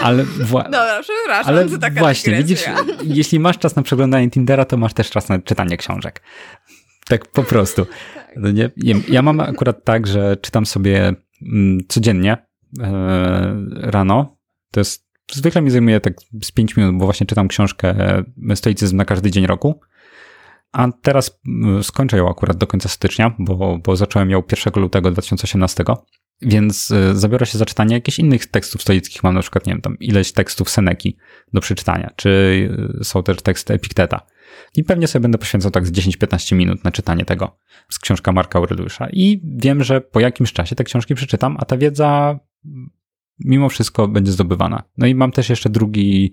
ale... Wła... Dobra, przepraszam, ale to taka właśnie, widzisz, jeśli masz czas na przeglądanie Tindera, to masz też czas na czytanie książek. Tak po prostu. tak. No nie? Ja mam akurat tak, że czytam sobie mm, codziennie e, rano. To jest, zwykle mi zajmuje tak z 5 minut, bo właśnie czytam książkę e, Stoicyzm na każdy dzień roku. A teraz mm, skończę ją akurat do końca stycznia, bo, bo zacząłem ją 1 lutego 2018. Więc y, zabiorę się za czytanie jakichś innych tekstów stoickich. Mam na przykład, nie wiem, tam ileś tekstów Seneki do przeczytania, czy y, są też teksty Epikteta. I pewnie sobie będę poświęcał tak z 10-15 minut na czytanie tego z książka Marka Aureliusza. I wiem, że po jakimś czasie te książki przeczytam, a ta wiedza mimo wszystko będzie zdobywana. No i mam też jeszcze drugi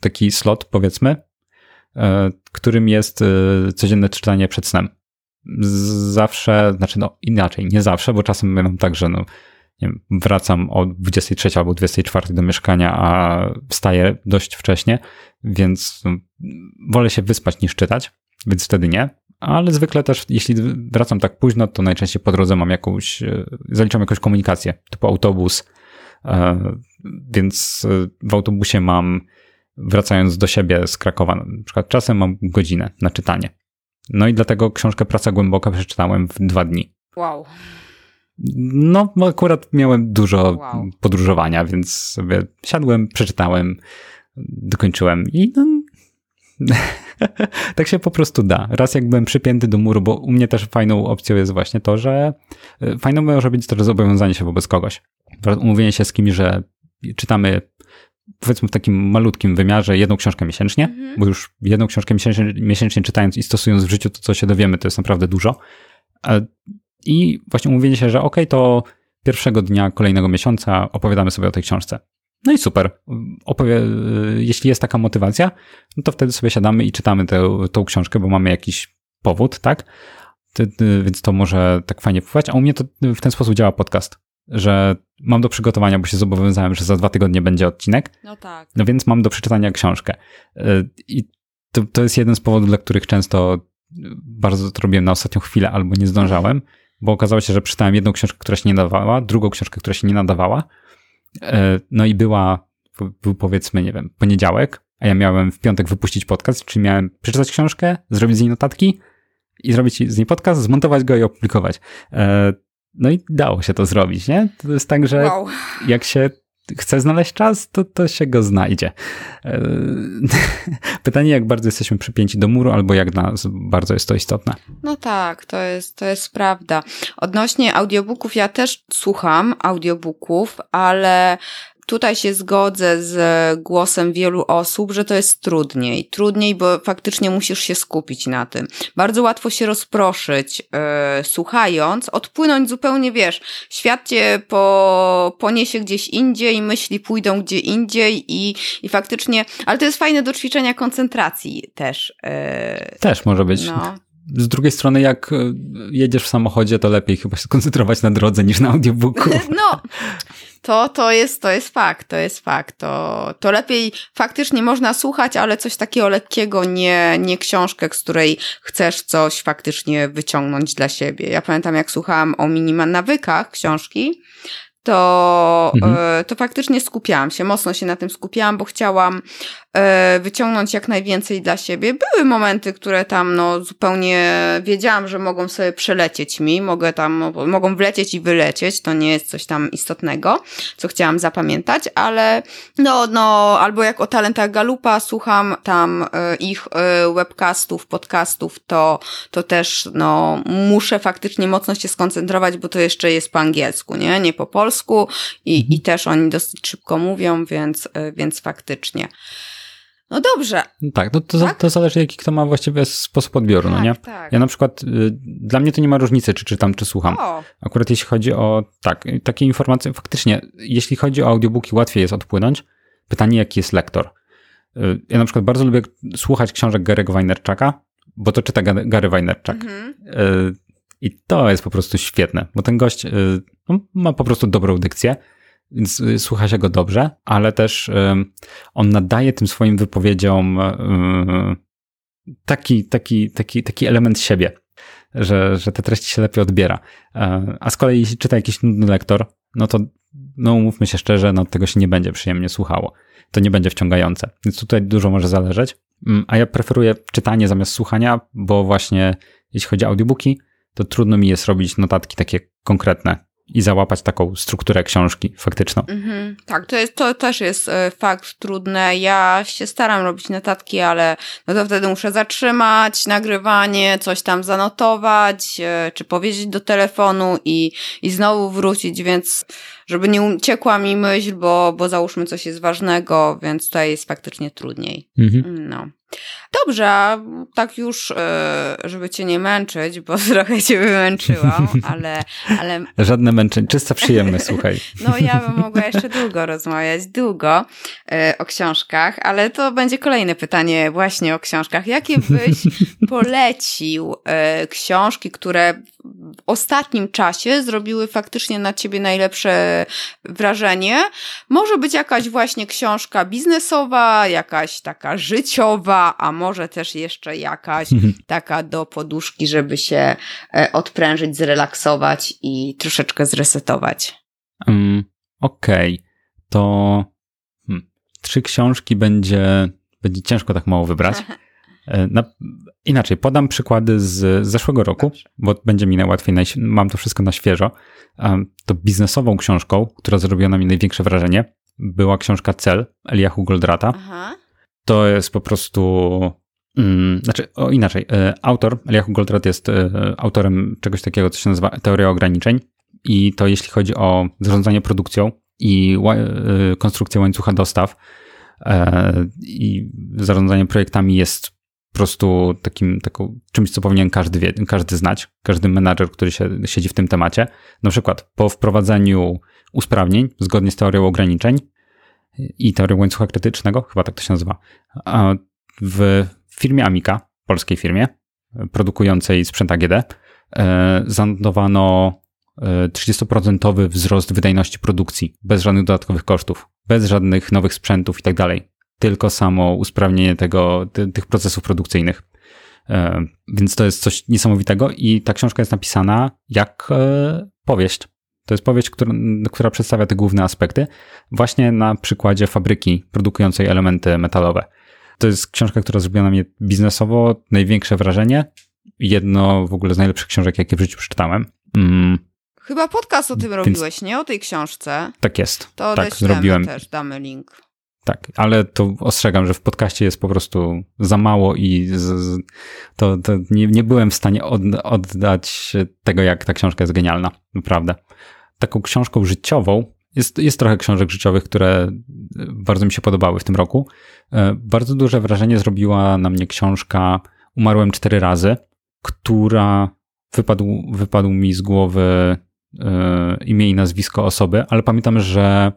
taki slot, powiedzmy, którym jest e, codzienne czytanie przed snem. Zawsze, znaczy no inaczej, nie zawsze, bo czasem mam tak, że no, wiem, wracam o 23 albo 24 do mieszkania, a wstaję dość wcześnie, więc no, wolę się wyspać niż czytać, więc wtedy nie. Ale zwykle też, jeśli wracam tak późno, to najczęściej po drodze mam jakąś, e, zaliczam jakąś komunikację, typu autobus, więc w autobusie mam wracając do siebie z Krakowa, na przykład czasem mam godzinę na czytanie. No i dlatego książkę Praca Głęboka przeczytałem w dwa dni. Wow. No, akurat miałem dużo wow. podróżowania, więc sobie siadłem, przeczytałem, dokończyłem i no, tak się po prostu da. Raz jak byłem przypięty do muru, bo u mnie też fajną opcją jest właśnie to, że e, fajną może być też zobowiązanie się wobec kogoś. Umówienie się z kimś, że czytamy powiedzmy w takim malutkim wymiarze jedną książkę miesięcznie, mhm. bo już jedną książkę miesięcznie, miesięcznie czytając i stosując w życiu to, co się dowiemy, to jest naprawdę dużo. I właśnie umówienie się, że ok, to pierwszego dnia kolejnego miesiąca opowiadamy sobie o tej książce. No i super. Opowie, jeśli jest taka motywacja, no to wtedy sobie siadamy i czytamy tę, tą książkę, bo mamy jakiś powód, tak? Więc to może tak fajnie wpływać. A u mnie to w ten sposób działa podcast że mam do przygotowania, bo się zobowiązałem, że za dwa tygodnie będzie odcinek. No tak. No więc mam do przeczytania książkę. Y, I to, to jest jeden z powodów, dla których często bardzo to robiłem na ostatnią chwilę albo nie zdążałem, bo okazało się, że przeczytałem jedną książkę, która się nie nadawała, drugą książkę, która się nie nadawała. Y, no i była, był powiedzmy, nie wiem, poniedziałek, a ja miałem w piątek wypuścić podcast, czyli miałem przeczytać książkę, zrobić z niej notatki i zrobić z niej podcast, zmontować go i opublikować. No i dało się to zrobić, nie? To jest tak, że wow. jak się chce znaleźć czas, to, to się go znajdzie. E, pytanie, jak bardzo jesteśmy przypięci do muru, albo jak dla nas bardzo jest to istotne. No tak, to jest, to jest prawda. Odnośnie audiobooków, ja też słucham audiobooków, ale tutaj się zgodzę z głosem wielu osób, że to jest trudniej. Trudniej, bo faktycznie musisz się skupić na tym. Bardzo łatwo się rozproszyć, yy, słuchając, odpłynąć zupełnie, wiesz, świat cię po, poniesie gdzieś indziej, myśli pójdą gdzie indziej i, i faktycznie, ale to jest fajne do ćwiczenia koncentracji też. Yy, też może być. No. Z drugiej strony, jak e, jedziesz w samochodzie, to lepiej chyba się skoncentrować na drodze niż na audiobooku. No, to, to, jest, to jest fakt, to jest fakt. To, to lepiej faktycznie można słuchać, ale coś takiego lekkiego, nie, nie książkę, z której chcesz coś faktycznie wyciągnąć dla siebie. Ja pamiętam, jak słuchałam o minimal nawykach książki, to, mhm. E, to faktycznie skupiałam się, mocno się na tym skupiałam, bo chciałam wyciągnąć jak najwięcej dla siebie. Były momenty, które tam no, zupełnie wiedziałam, że mogą sobie przelecieć mi, mogę tam, mogą wlecieć i wylecieć, to nie jest coś tam istotnego, co chciałam zapamiętać, ale no, no albo jak o talentach Galupa słucham tam e, ich webcastów, podcastów, to, to też no, muszę faktycznie mocno się skoncentrować, bo to jeszcze jest po angielsku, nie, nie po polsku polsku i, mhm. i też oni dosyć szybko mówią, więc, e, więc faktycznie. No dobrze. Tak, no to, tak? to zależy, jaki kto ma właściwie sposób odbioru, no tak, no nie? Tak. Ja na przykład, y, dla mnie to nie ma różnicy, czy czytam, czy słucham. O. Akurat jeśli chodzi o, tak, takie informacje, faktycznie, jeśli chodzi o audiobooki, łatwiej jest odpłynąć. Pytanie, jaki jest lektor. Y, ja na przykład bardzo lubię słuchać książek Gary'ego Weinerczaka, bo to czyta Gary Weinerczak. Mhm. Y, i to jest po prostu świetne, bo ten gość y, no, ma po prostu dobrą dykcję, więc y, słucha się go dobrze, ale też y, on nadaje tym swoim wypowiedziom taki, taki, taki, taki element siebie, że, że te treści się lepiej odbiera. A z kolei jeśli czyta jakiś nudny lektor, no to no mówmy się szczerze, no tego się nie będzie przyjemnie słuchało. To nie będzie wciągające. Więc tutaj dużo może zależeć. Mm, a ja preferuję czytanie zamiast słuchania, bo właśnie jeśli chodzi o audiobooki, to trudno mi jest robić notatki takie konkretne i załapać taką strukturę książki faktyczną. Mhm, tak, to, jest, to też jest e, fakt trudne. Ja się staram robić notatki, ale no to wtedy muszę zatrzymać nagrywanie, coś tam zanotować, e, czy powiedzieć do telefonu i, i znowu wrócić, więc żeby nie uciekła mi myśl, bo, bo załóżmy coś jest ważnego, więc tutaj jest faktycznie trudniej. Mhm. No. Dobrze, tak już, e, żeby cię nie męczyć, bo trochę cię wymęczyłam, ale... ale... Żadne męczenie, czysto przyjemne, słuchaj. No ja bym mogła jeszcze długo rozmawiać, długo e, o książkach, ale to będzie kolejne pytanie właśnie o książkach. Jakie byś polecił e, książki, które ostatnim czasie zrobiły faktycznie na ciebie najlepsze wrażenie? Może być jakaś właśnie książka biznesowa, jakaś taka życiowa, a może też jeszcze jakaś taka do poduszki, żeby się e, odprężyć, zrelaksować i troszeczkę zresetować. Um, Okej, okay. to hmm, trzy książki będzie, będzie ciężko tak mało wybrać. E, na, inaczej, podam przykłady z zeszłego roku, bo będzie mi najłatwiej, mam to wszystko na świeżo. To biznesową książką, która zrobiła na mnie największe wrażenie, była książka Cel Eliahu Goldrata. Aha to jest po prostu. Mm, znaczy, o inaczej. E, autor, Eliahu Goldratt jest e, autorem czegoś takiego, co się nazywa teoria ograniczeń. I to jeśli chodzi o zarządzanie produkcją i konstrukcję łańcucha dostaw i zarządzanie projektami jest po prostu takim, taką, czymś, co powinien każdy, wie, każdy znać, każdy menadżer, który się, siedzi w tym temacie. Na przykład po wprowadzeniu usprawnień zgodnie z teorią ograniczeń, i teorią łańcucha krytycznego, chyba tak to się nazywa, w firmie Amica, polskiej firmie, produkującej sprzęt AGD, e, zanotowano 30% e, wzrost wydajności produkcji, bez żadnych dodatkowych kosztów, bez żadnych nowych sprzętów i tak dalej. Tylko samo usprawnienie tego, tych procesów produkcyjnych. E, więc to jest coś niesamowitego i ta książka jest napisana jak powieść. To jest powieść, która, która przedstawia te główne aspekty, właśnie na przykładzie fabryki produkującej elementy metalowe. To jest książka, która zrobiła na mnie biznesowo największe wrażenie. Jedno w ogóle z najlepszych książek, jakie w życiu przeczytałem. Mm. Chyba podcast o tym Więc... robiłeś, nie? O tej książce. Tak jest. To tak, zrobiłem. też, damy link. Tak, ale to ostrzegam, że w podcaście jest po prostu za mało i z, z, to, to nie, nie byłem w stanie od, oddać tego, jak ta książka jest genialna. Naprawdę taką książką życiową. Jest, jest trochę książek życiowych, które bardzo mi się podobały w tym roku. E, bardzo duże wrażenie zrobiła na mnie książka Umarłem cztery razy, która wypadł, wypadł mi z głowy e, imię i nazwisko osoby, ale pamiętam, że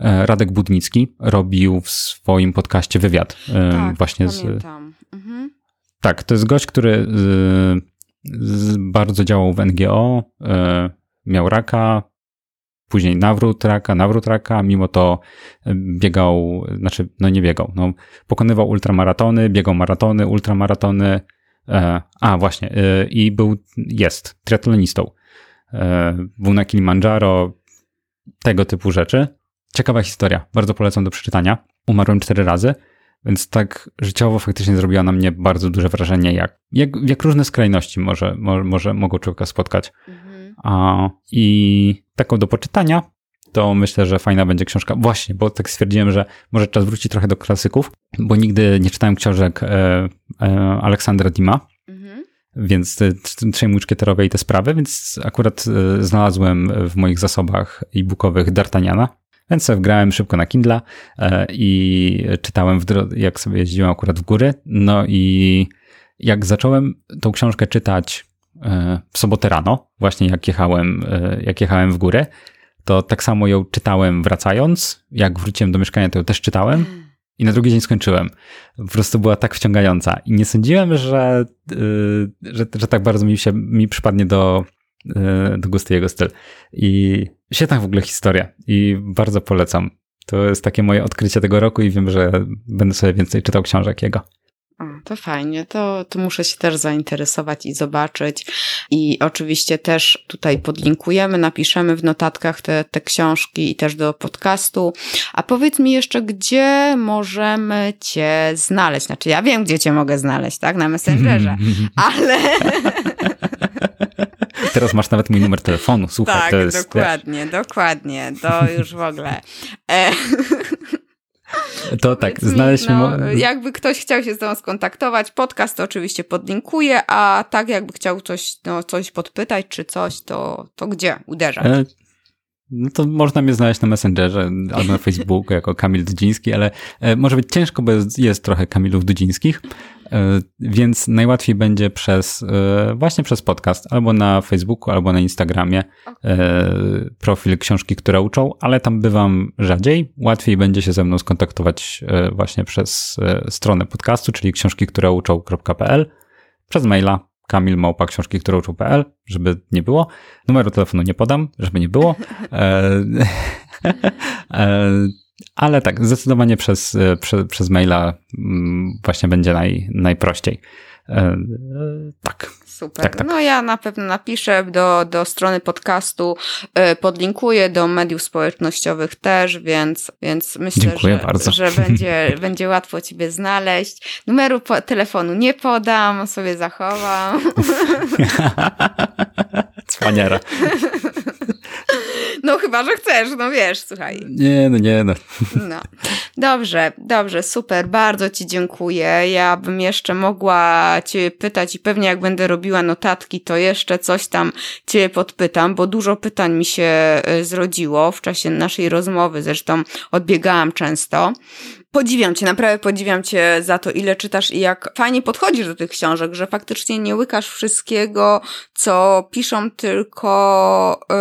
Radek Budnicki robił w swoim podcaście wywiad tak, właśnie pamiętam. z. Mhm. Tak, to jest gość, który bardzo działał w NGO, miał raka, później nawrót raka, nawrót raka, mimo to biegał, znaczy, no nie biegał, no, pokonywał ultramaratony, biegał maratony, ultramaratony, a właśnie, i był, jest triatlonistą. Był na Kilimandżaro, tego typu rzeczy. Ciekawa historia, bardzo polecam do przeczytania. Umarłem cztery razy, więc tak życiowo faktycznie zrobiła na mnie bardzo duże wrażenie, jak, jak, jak różne skrajności może, może, może mogą człowieka spotkać. Mhm. A, I taką do poczytania to myślę, że fajna będzie książka. Właśnie, bo tak stwierdziłem, że może czas wrócić trochę do klasyków, bo nigdy nie czytałem książek e, e, Aleksandra Dima, mhm. więc trzej muszkieterowe i te sprawy, więc akurat e, znalazłem w moich zasobach e-bookowych D'Artagnana, więc sobie wgrałem szybko na Kindle e, i czytałem, jak sobie jeździłem akurat w góry. No i jak zacząłem tą książkę czytać e, w sobotę rano, właśnie jak jechałem, e, jak jechałem w górę, to tak samo ją czytałem wracając. Jak wróciłem do mieszkania, to ją też czytałem. I na drugi dzień skończyłem. Po prostu była tak wciągająca. I nie sądziłem, że, że, że tak bardzo mi się mi przypadnie do, do gustu jego styl. I świetna w ogóle historia i bardzo polecam. To jest takie moje odkrycie tego roku i wiem, że będę sobie więcej czytał książek jego. O, to fajnie, to, to muszę się też zainteresować i zobaczyć. I oczywiście też tutaj podlinkujemy, napiszemy w notatkach te, te książki i też do podcastu. A powiedz mi jeszcze, gdzie możemy Cię znaleźć? Znaczy, ja wiem, gdzie Cię mogę znaleźć, tak? Na Messengerze, ale. Teraz masz nawet mój numer telefonu, słuchaj. Tak, to jest, dokładnie, wiesz. dokładnie. To już w ogóle. E to tak, znaleźliśmy. No, jakby ktoś chciał się z nami skontaktować, podcast to oczywiście podlinkuję, a tak jakby chciał coś, no, coś podpytać czy coś, to, to gdzie uderzać? No to można mnie znaleźć na Messengerze albo na Facebooku jako Kamil Dudziński, ale e, może być ciężko, bo jest trochę Kamilów Dudzińskich, e, więc najłatwiej będzie przez e, właśnie przez podcast, albo na Facebooku, albo na Instagramie profil książki, które uczą, ale tam bywam rzadziej. Łatwiej będzie się ze mną skontaktować właśnie przez stronę podcastu, czyli książki, które uczą.pl, przez maila Kamil Małpa książki, które uczył.pl, żeby nie było. Numeru telefonu nie podam, żeby nie było. E, e, ale tak, zdecydowanie przez, przez, przez maila mm, właśnie będzie naj, najprościej. E, tak. Super. Tak, tak. No ja na pewno napiszę do, do strony podcastu, e, podlinkuję do mediów społecznościowych też, więc, więc myślę, że, że będzie, będzie łatwo Ciebie znaleźć. Numeru telefonu nie podam, sobie zachowam. Cwaniara. No chyba, że chcesz, no wiesz, słuchaj. Nie, no nie, no. no. Dobrze, dobrze, super, bardzo Ci dziękuję. Ja bym jeszcze mogła Cię pytać i pewnie jak będę robiła notatki, to jeszcze coś tam Cię podpytam, bo dużo pytań mi się e, zrodziło w czasie naszej rozmowy, zresztą odbiegałam często podziwiam cię, naprawdę podziwiam cię za to, ile czytasz i jak fajnie podchodzisz do tych książek, że faktycznie nie łykasz wszystkiego, co piszą, tylko yy,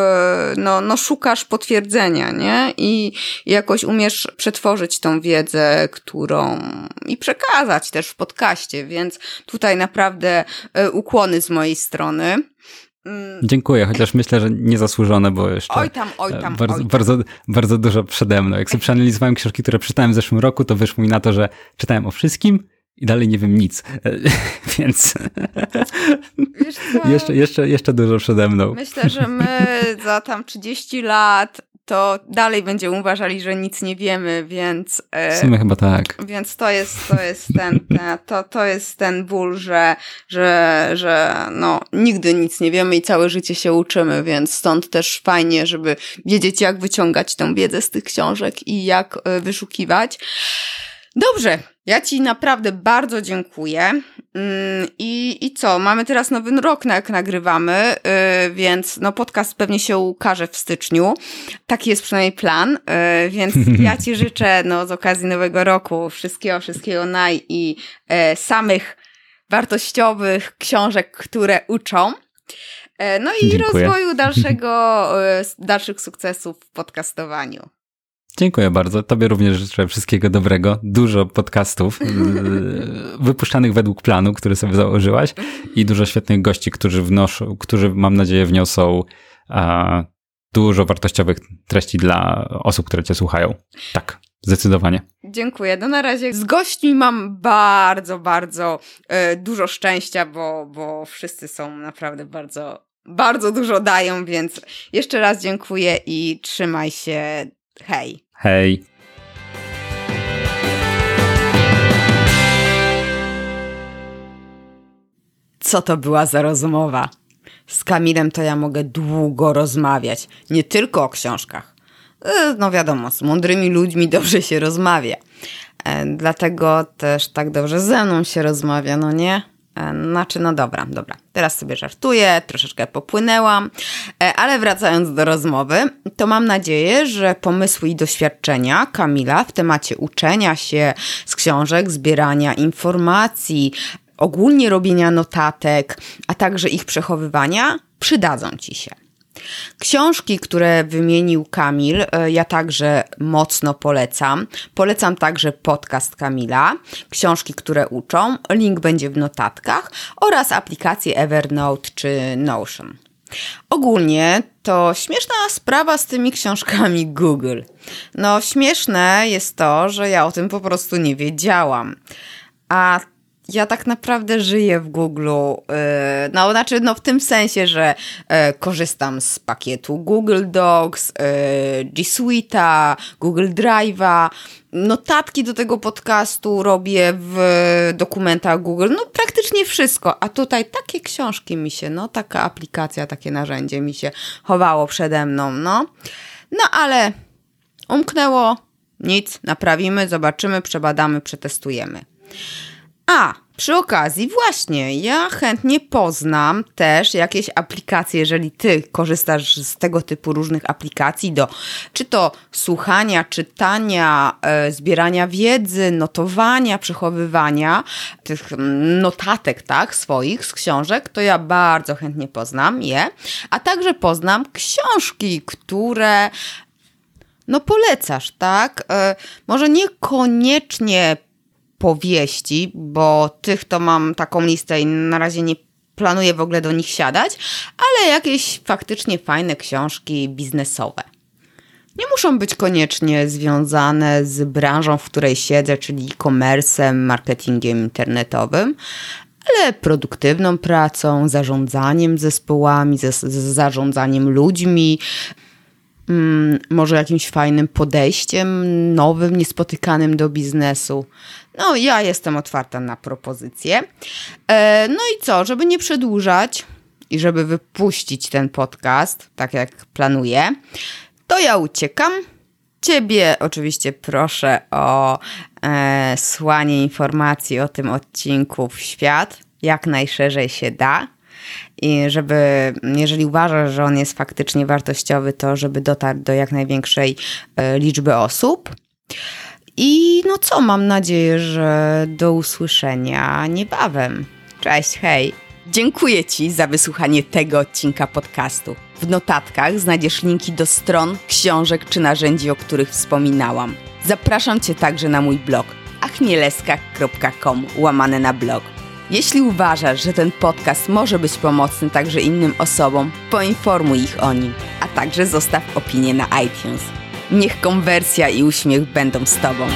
no, no szukasz potwierdzenia, nie? I jakoś umiesz przetworzyć tą wiedzę, którą i przekazać też w podcaście, więc tutaj naprawdę yy, ukłony z mojej strony. Mm. Dziękuję, chociaż myślę, że niezasłużone, bo jeszcze oj tam, oj tam, bardzo, oj tam. bardzo, bardzo dużo przede mną. Jak sobie przeanalizowałem książki, które przeczytałem w zeszłym roku, to wyszło mi na to, że czytałem o wszystkim i dalej nie wiem nic. Więc jeszcze, jeszcze, jeszcze dużo przede mną. Myślę, że my za tam 30 lat to dalej będziemy uważali, że nic nie wiemy, więc... E, w sumie chyba tak. Więc to jest, to jest ten, to, to jest ten ból, że, że, że no, nigdy nic nie wiemy i całe życie się uczymy, więc stąd też fajnie, żeby wiedzieć, jak wyciągać tą wiedzę z tych książek i jak e, wyszukiwać. Dobrze, ja Ci naprawdę bardzo dziękuję. Mm, I, I co? Mamy teraz nowy rok, jak nagrywamy, y, więc no podcast pewnie się ukaże w styczniu. Taki jest przynajmniej plan, y, więc ja Ci życzę no, z okazji nowego roku wszystkiego, wszystkiego naj i e, samych wartościowych książek, które uczą. E, no i Dziękuję. rozwoju dalszego, e, dalszych sukcesów w podcastowaniu. Dziękuję bardzo. Tobie również życzę wszystkiego dobrego. Dużo podcastów wypuszczanych według planu, który sobie założyłaś i dużo świetnych gości, którzy wnoszą, którzy mam nadzieję wniosą a, dużo wartościowych treści dla osób, które cię słuchają. Tak. Zdecydowanie. Dziękuję. No na razie z gośćmi mam bardzo, bardzo e, dużo szczęścia, bo, bo wszyscy są naprawdę bardzo, bardzo dużo dają, więc jeszcze raz dziękuję i trzymaj się. Hej. Hej. Co to była za rozmowa? Z Kamilem to ja mogę długo rozmawiać, nie tylko o książkach. E, no wiadomo, z mądrymi ludźmi dobrze się rozmawia. E, dlatego też tak dobrze ze mną się rozmawia, no nie? E, znaczy, no dobra, dobra. Teraz sobie żartuję, troszeczkę popłynęłam, ale wracając do rozmowy, to mam nadzieję, że pomysły i doświadczenia Kamila w temacie uczenia się z książek, zbierania informacji, ogólnie robienia notatek, a także ich przechowywania przydadzą Ci się. Książki, które wymienił Kamil, e, ja także mocno polecam. Polecam także podcast Kamila, książki, które uczą. Link będzie w notatkach oraz aplikacje Evernote czy Notion. Ogólnie to śmieszna sprawa z tymi książkami Google. No, śmieszne jest to, że ja o tym po prostu nie wiedziałam. A ja tak naprawdę żyję w Google. Y, no, znaczy, no w tym sensie, że y, korzystam z pakietu Google Docs, y, G Suite'a, Google Drive'a. Notatki do tego podcastu robię w dokumentach Google, no praktycznie wszystko. A tutaj takie książki mi się, no taka aplikacja, takie narzędzie mi się chowało przede mną, no. No ale umknęło, nic, naprawimy, zobaczymy, przebadamy, przetestujemy. A, przy okazji, właśnie, ja chętnie poznam też jakieś aplikacje, jeżeli ty korzystasz z tego typu różnych aplikacji do czy to słuchania, czytania, e, zbierania wiedzy, notowania, przechowywania tych mm, notatek, tak, swoich z książek, to ja bardzo chętnie poznam je, a także poznam książki, które no polecasz, tak? E, może niekoniecznie powieści, bo tych to mam taką listę i na razie nie planuję w ogóle do nich siadać, ale jakieś faktycznie fajne książki biznesowe. Nie muszą być koniecznie związane z branżą, w której siedzę, czyli e-commerce, marketingiem internetowym, ale produktywną pracą, zarządzaniem zespołami, z, z zarządzaniem ludźmi, mm, może jakimś fajnym podejściem, nowym, niespotykanym do biznesu. No, ja jestem otwarta na propozycje. E, no i co, żeby nie przedłużać i żeby wypuścić ten podcast, tak jak planuję, to ja uciekam. Ciebie oczywiście proszę o e, słanie informacji o tym odcinku w świat, jak najszerzej się da. I żeby, jeżeli uważasz, że on jest faktycznie wartościowy, to żeby dotarł do jak największej e, liczby osób. I no co, mam nadzieję, że do usłyszenia niebawem. Cześć, hej. Dziękuję Ci za wysłuchanie tego odcinka podcastu. W notatkach znajdziesz linki do stron, książek czy narzędzi, o których wspominałam. Zapraszam Cię także na mój blog achmieleska.com łamane na blog. Jeśli uważasz, że ten podcast może być pomocny także innym osobom, poinformuj ich o nim, a także zostaw opinię na iTunes. Niech konwersja i uśmiech będą z Tobą.